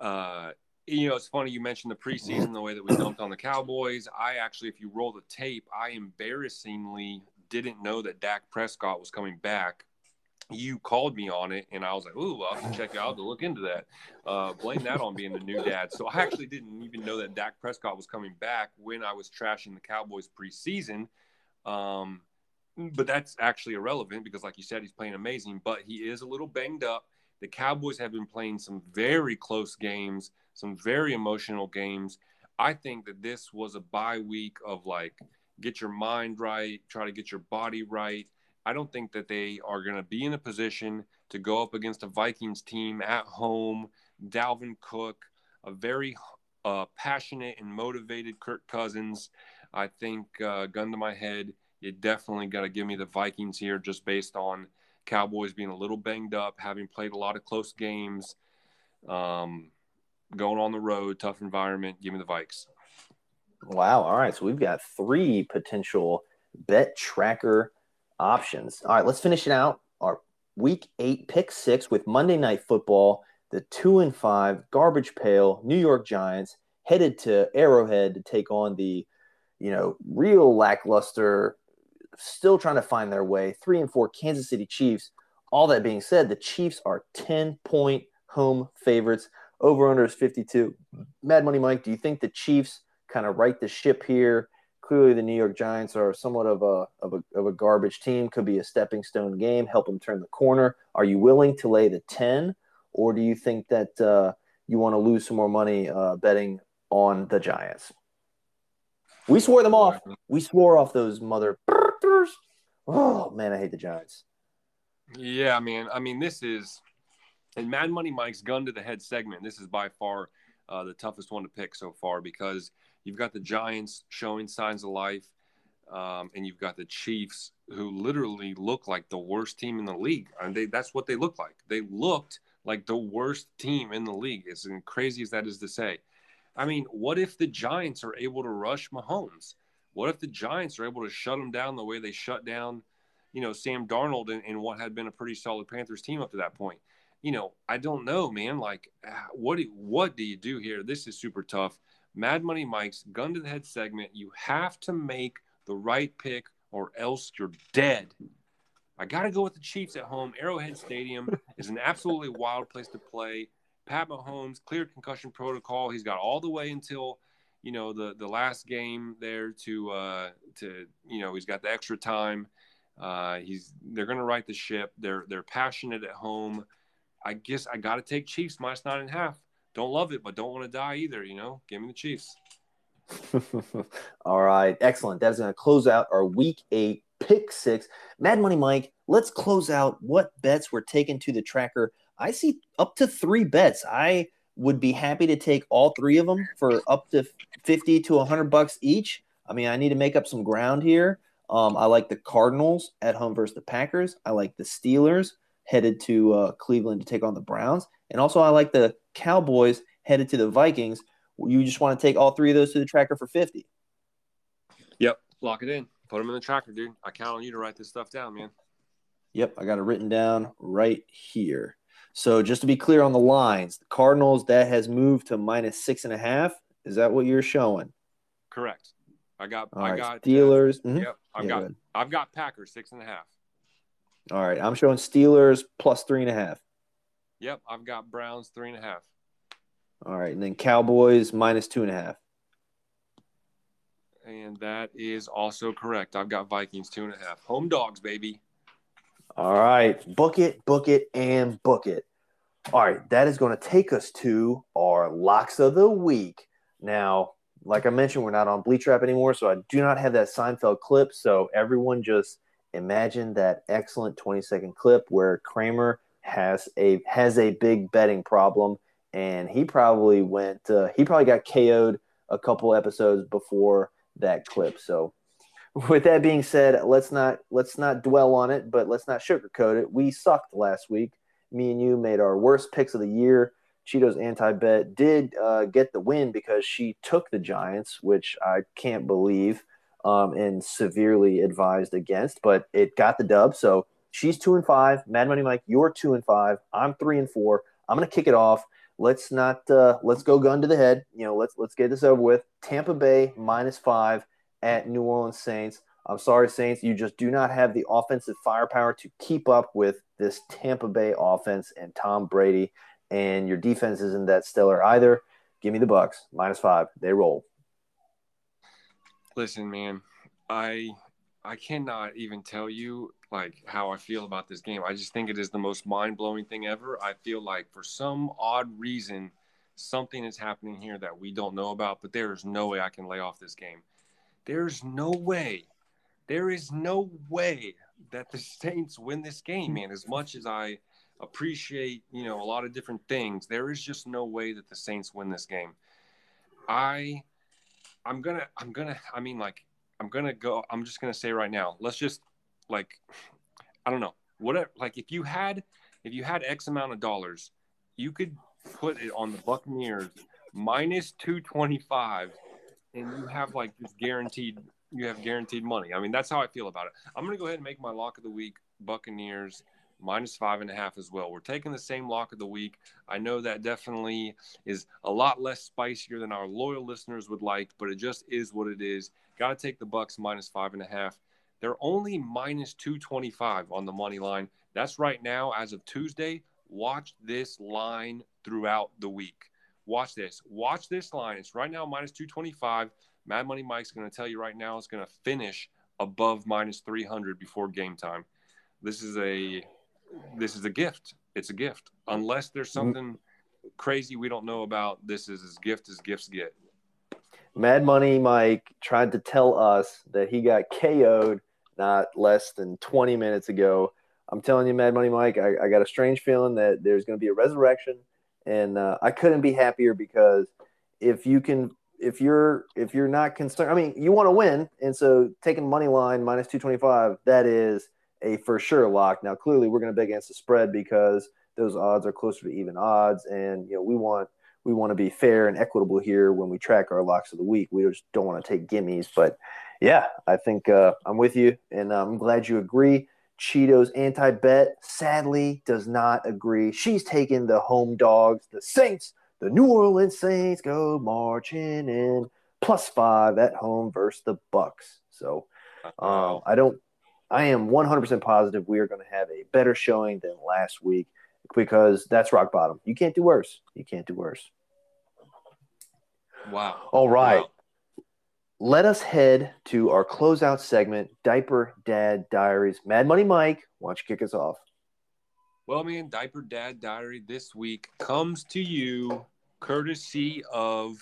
uh, you know, it's funny you mentioned the preseason, the way that we dumped on the Cowboys. I actually, if you roll the tape, I embarrassingly didn't know that Dak Prescott was coming back you called me on it, and I was like, "Ooh, I'll have to check out to look into that." Uh, blame that on being the new dad. So I actually didn't even know that Dak Prescott was coming back when I was trashing the Cowboys preseason. Um, but that's actually irrelevant because, like you said, he's playing amazing. But he is a little banged up. The Cowboys have been playing some very close games, some very emotional games. I think that this was a bye week of like get your mind right, try to get your body right I don't think that they are going to be in a position to go up against a Vikings team at home. Dalvin Cook, a very uh, passionate and motivated Kirk Cousins. I think, uh, gun to my head, you definitely got to give me the Vikings here just based on Cowboys being a little banged up, having played a lot of close games, um, going on the road, tough environment. Give me the Vikes. Wow. All right. So we've got three potential bet tracker options. All right, let's finish it out. Our week eight pick six with Monday Night Football, the two and five garbage pail New York Giants headed to Arrowhead to take on the, you know, real lackluster, still trying to find their way three and four Kansas City Chiefs. All that being said, the Chiefs are 10 point home favorites. Over under is 52. Mad Money Mike, do you think the Chiefs kind of right the ship here? clearly the New York Giants are somewhat of a, of a of a garbage team. Could be a stepping stone game, help them turn the corner. Are you willing to lay the ten, or do you think that uh, you want to lose some more money uh, betting on the Giants? We swore them off. We swore off those mother. Oh man, I hate the Giants. Yeah, man. I mean, this is and Mad Money Mike's gun to the head segment. This is by far uh, the toughest one to pick so far because You've got the Giants showing signs of life, um, and you've got the Chiefs who literally look like the worst team in the league. And they, that's what they look like. They looked like the worst team in the league. As crazy as that is to say. I mean, what if the Giants are able to rush Mahomes? What if the Giants are able to shut them down the way they shut down, you know, Sam Darnold and, and what had been a pretty solid Panthers team up to that point? You know, I don't know, man. Like, ah, what do what do you do here? This is super tough. Mad Money Mike's gun to the head segment. You have to make the right pick or else you're dead. I got to go with the Chiefs at home. Arrowhead Stadium is an absolutely wild place to play. Pat Mahomes cleared concussion protocol. He's got all the way until you know the the last game there to uh, to you know he's got the extra time. Uh, he's they're going to right the ship. They're they're passionate at home. I guess I got to take Chiefs minus nine and a half. Don't love it, but don't want to die either. You know, give me the Chiefs. All right, excellent. That is going to close out our week eight pick six. Mad Money Mike, let's close out what bets were taken to the tracker. I see up to three bets. I would be happy to take all three of them for up to 50 to 100 bucks each. I mean, I need to make up some ground here. Um, I like the Cardinals at home versus the Packers. I like the Steelers headed to uh, Cleveland to take on the Browns. And also, I like the Cowboys headed to the Vikings. You just want to take all three of those to the tracker for 50. Yep. Lock it in. Put them in the tracker, dude. I count on you to write this stuff down, man. Yep. I got it written down right here. So just to be clear on the lines, the Cardinals, that has moved to minus six and a half. Is that what you're showing? Correct. I got All I right, got Steelers. Uh, mhm. Yep. I've Yeah, got go. I've got Packers six and a half. All right. I'm showing Steelers plus three and a half. Yep. I've got Browns three and a half. All right. And then Cowboys minus two and a half. And that is also correct. I've got Vikings two and a half. Home dogs, baby. All right. Book it, book it, and book it. All right. That is going to take us to our locks of the week. Now, like I mentioned, we're not on Bleach Rap anymore, so I do not have that Seinfeld clip. So everyone just imagine that excellent 20 second clip where Kramer has a has a big betting problem and he probably went uh, he probably got KO'd a couple episodes before that clip. So with that being said, let's not let's not dwell on it, but let's not sugarcoat it. We sucked last week. Me and you made our worst picks of the year. Cheetos anti bet did uh, get the win because she took the Giants, which I can't believe um, and severely advised against, but it got the dub. So she's two and five. Mad Money Mike, you're two and five. I'm three and four. I'm gonna kick it off. Let's not uh, let's go gun to the head. You know, let's let's get this over with. Tampa Bay minus five at New Orleans Saints. I'm sorry, Saints, you just do not have the offensive firepower to keep up with this Tampa Bay offense and Tom Brady, and your defense isn't that stellar either. Give me the Bucks minus five. They roll. Listen, man, I I cannot even tell you like how I feel about this game. I just think it is the most mind-blowing thing ever. I feel like for some odd reason something is happening here that we don't know about, but there is no way I can lay off this game. There's no way. There is no way that the Saints win this game, man. As much as I appreciate, you know, a lot of different things, there is just no way that the Saints win this game. I I'm gonna I'm gonna I mean like I'm gonna go I'm just gonna say right now, let's just like I don't know, whatever like if you had if you had X amount of dollars, you could put it on the Buccaneers minus two twenty five and you have like just guaranteed you have guaranteed money. I mean that's how I feel about it. I'm gonna go ahead and make my lock of the week Buccaneers minus five and a half as well. We're taking the same lock of the week. I know that definitely is a lot less spicier than our loyal listeners would like, but it just is what it is. Got to take the Bucks minus five and a half. They're only minus 225 on the money line. That's right now as of Tuesday. Watch this line throughout the week. Watch this. Watch this line. It's right now minus 225. Mad Money Mike's going to tell you right now it's going to finish above minus 300 before game time. This is a this is a gift. It's a gift. Unless there's mm-hmm. something crazy we don't know about, this is as gift as gifts get. Mad Money Mike tried to tell us that he got KO'd not less than 20 minutes ago. I'm telling you, Mad Money Mike, I, I got a strange feeling that there's going to be a resurrection, and uh, I couldn't be happier because if you can, if you're if you're not concerned, I mean, you want to win, and so taking money line minus 225, that is a for sure lock. Now, clearly, we're going to bet against the spread because those odds are closer to even odds, and you know we want we want to be fair and equitable here when we track our locks of the week. We just don't want to take gimmies. But yeah, I think uh, I'm with you, and I'm glad you agree. Cheetos anti bet sadly does not agree. She's taking the home dogs, the Saints, the New Orleans Saints go marching in plus five at home versus the Bucks. So um, I don't. I am 100% positive we are going to have a better showing than last week. because that's rock bottom. You can't do worse. You can't do worse. Wow. All right. Wow. Let us head to our closeout segment, Diaper Dad Diaries. Mad Money Mike, why don't you kick us off? Well, man, Diaper Dad Diary this week comes to you courtesy of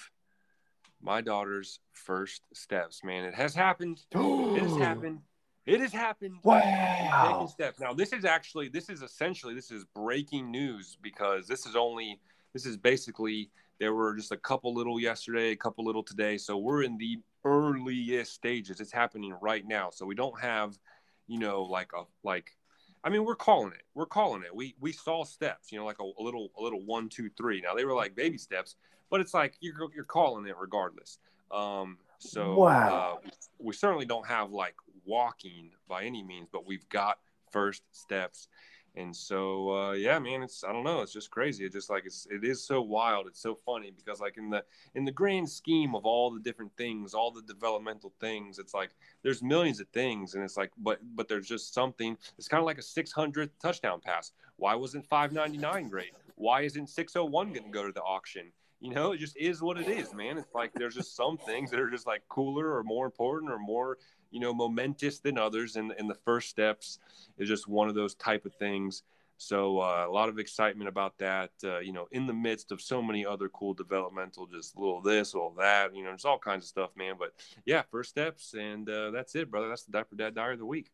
my daughter's first steps. Man, it has happened. it has happened. It has happened. Taking Wow. steps. Now, this is actually, this is essentially, this is breaking news because this is only, this is basically, there were just a couple little yesterday, a couple little today. So we're in the earliest stages. It's happening right now. So we don't have, you know, like a, like, I mean, we're calling it. We're calling it. We we saw steps, you know, like a, a little a little one, two, three. Now they were like baby steps, but it's like you're you're calling it regardless. Um, so Wow. uh, we certainly don't have like walking by any means, but we've got first steps. And so uh, yeah, man, it's I don't know, it's just crazy. It's just like it's it is so wild. It's so funny because like in the in the grand scheme of all the different things, all the developmental things, it's like there's millions of things and it's like but but there's just something it's kind of like a 600th touchdown pass why wasn't 599 great why isn't 601 going to go to the auction you know it just is what it is man it's like there's just some things that are just like cooler or more important or more you know momentous than others and and the first steps is just one of those type of things so uh, a lot of excitement about that, uh, you know, in the midst of so many other cool developmental, just little this, little that, you know, there's all kinds of stuff, man. But yeah, first steps, and uh, that's it, brother. That's the Diaper Dad Diary of the week.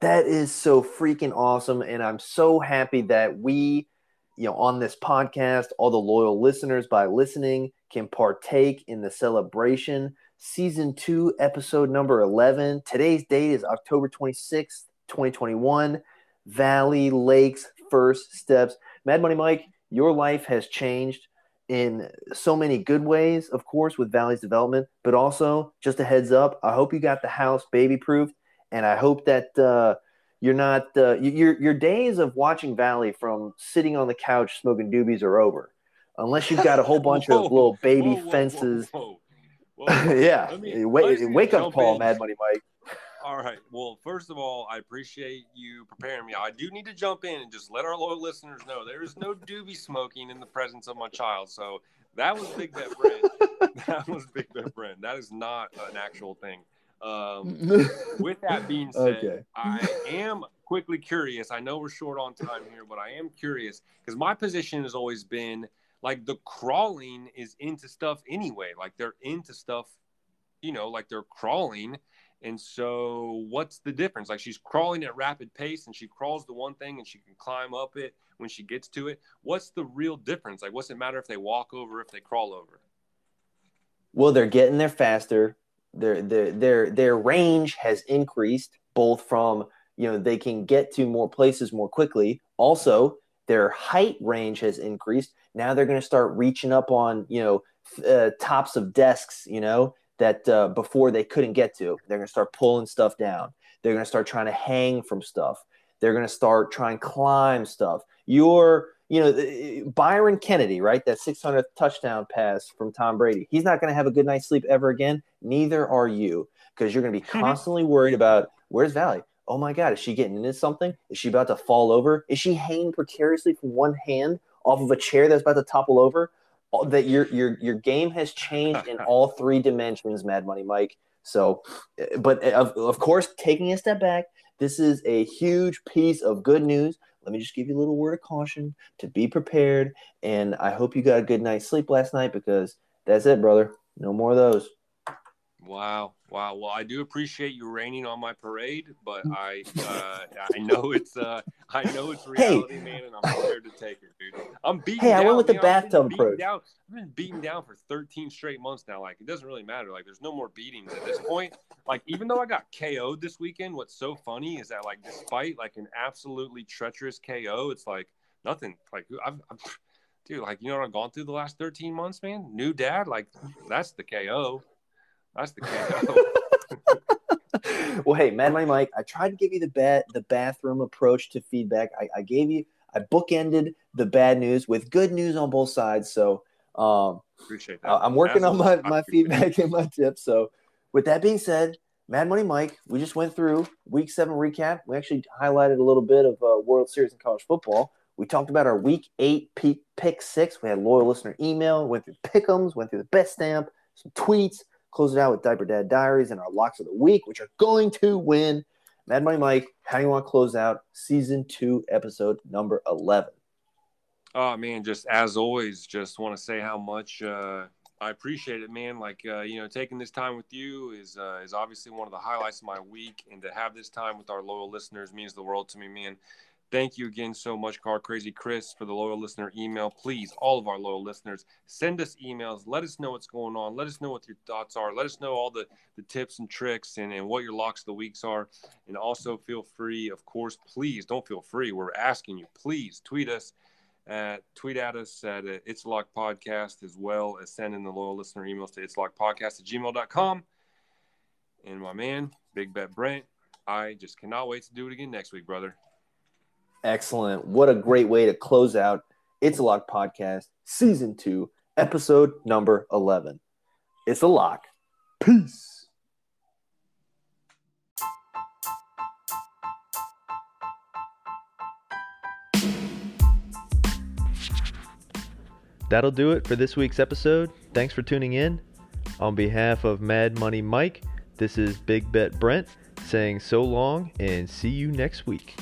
That is so freaking awesome. And I'm so happy that we, you know, on this podcast, all the loyal listeners by listening can partake in the celebration. Season two, episode number 11. Today's date is October 26th, 2021. Valley Lakes First Steps. Mad Money Mike, your life has changed in so many good ways, of course, with Valley's development, but also just a heads up. I hope you got the house baby proofed and I hope that uh, you're not uh, your your days of watching Valley from sitting on the couch smoking doobies are over, unless you've got a whole bunch Whoa, of little baby whoa, whoa, fences. Whoa. yeah, me- wake, wake up call, in. Mad Money Mike. All right. Well, first of all, I appreciate you preparing me. I do need to jump in and just let our loyal listeners know there is no doobie smoking in the presence of my child. So that was Big Bet Brent. that was Big Bet Brent. That is not an actual thing. Um, with that being said, Okay. I am quickly curious. I know we're short on time here, but I am curious because my position has always been like the crawling is into stuff anyway. Like they're into stuff, you know, like they're crawling. And so, what's the difference? Like she's crawling at rapid pace and she crawls the one thing and she can climb up it when she gets to it. What's the real difference? Like, what's it matter if they walk over, if they crawl over? Well, they're getting there faster. Their their their their range has increased, both from you know they can get to more places more quickly. Also, their height range has increased. Now they're going to start reaching up on you know uh, tops of desks. You know that uh, before they couldn't get to. They're going to start pulling stuff down. They're going to start trying to hang from stuff. They're going to start trying to climb stuff. You're you know, Byron Kennedy, right? That 600th touchdown pass from Tom Brady. He's not going to have a good night's sleep ever again. Neither are you, because you're going to be constantly worried about where's Valley. Oh my God, is she getting into something? Is she about to fall over? Is she hanging precariously from one hand off of a chair that's about to topple over? All- That your your your game has changed in all three dimensions, Mad Money Mike. So, uh, but uh, of, of course, taking a step back, this is a huge piece of good news. Let me just give you a little word of caution to be prepared. And I hope you got a good night's sleep last night because that's it, brother. No more of those. Wow, wow. Well, I do appreciate you raining on my parade, but I, uh, I know it's, uh, I know it's reality, man, and I'm prepared to take it, dude. I'm beaten. Hey, I went with the. I've bathtub approach. Down. I've been beaten down for 13 straight months now. Like, it doesn't really matter. Like, there's no more beatings at this point. Like, even though I got KO'd this weekend, what's so funny is that, like, despite like an absolutely treacherous KO, it's like nothing. Like, I've, I've dude, like, you know what I've gone through the last 13 months, man? New dad, like, that's the KO. That's the well, hey, Mad Money Mike, I tried to give you the bad the bathroom approach to feedback. I, I gave you I bookended the bad news with good news on both sides. So um, Appreciate that. I- I'm working on my, my feedback and my tips. So with that being said, Mad Money Mike, we just went through week seven recap. We actually highlighted a little bit of uh, World Series in college football. We talked about our week eight pick, pick six. We had loyal listener email, went through pickums, went through the best stamp, some tweets, closed it out with Diaper Dad Diaries and our locks of the week, which are going to win. Mad Money Mike, how do you want to close out season two, episode number 11? Oh, man, just as always, just want to say how much uh, I appreciate it, man. Like, uh, you know, taking this time with you is, uh, is obviously one of the highlights of my week. And to have this time with our loyal listeners means the world to me, man. Thank you again so much, Car Crazy Chris, for the loyal listener email. Please, all of our loyal listeners, send us emails. Let us know what's going on. Let us know what your thoughts are. Let us know all the, the tips and tricks and, and what your locks of the weeks are. And also feel free, of course, please don't feel free. We're asking you, please tweet us at tweet at us at uh, It's Lock Podcast as well as send in the loyal listener emails to It's Lock Podcast at gmail.com. And my man, Big Bet Brent, I just cannot wait to do it again next week, brother. Excellent. What a great way to close out It's a Lock podcast, season two, episode number 11. It's a lock. Peace. That'll do it for this week's episode. Thanks for tuning in. On behalf of Mad Money Mike, this is Big Bet Brent saying so long and see you next week.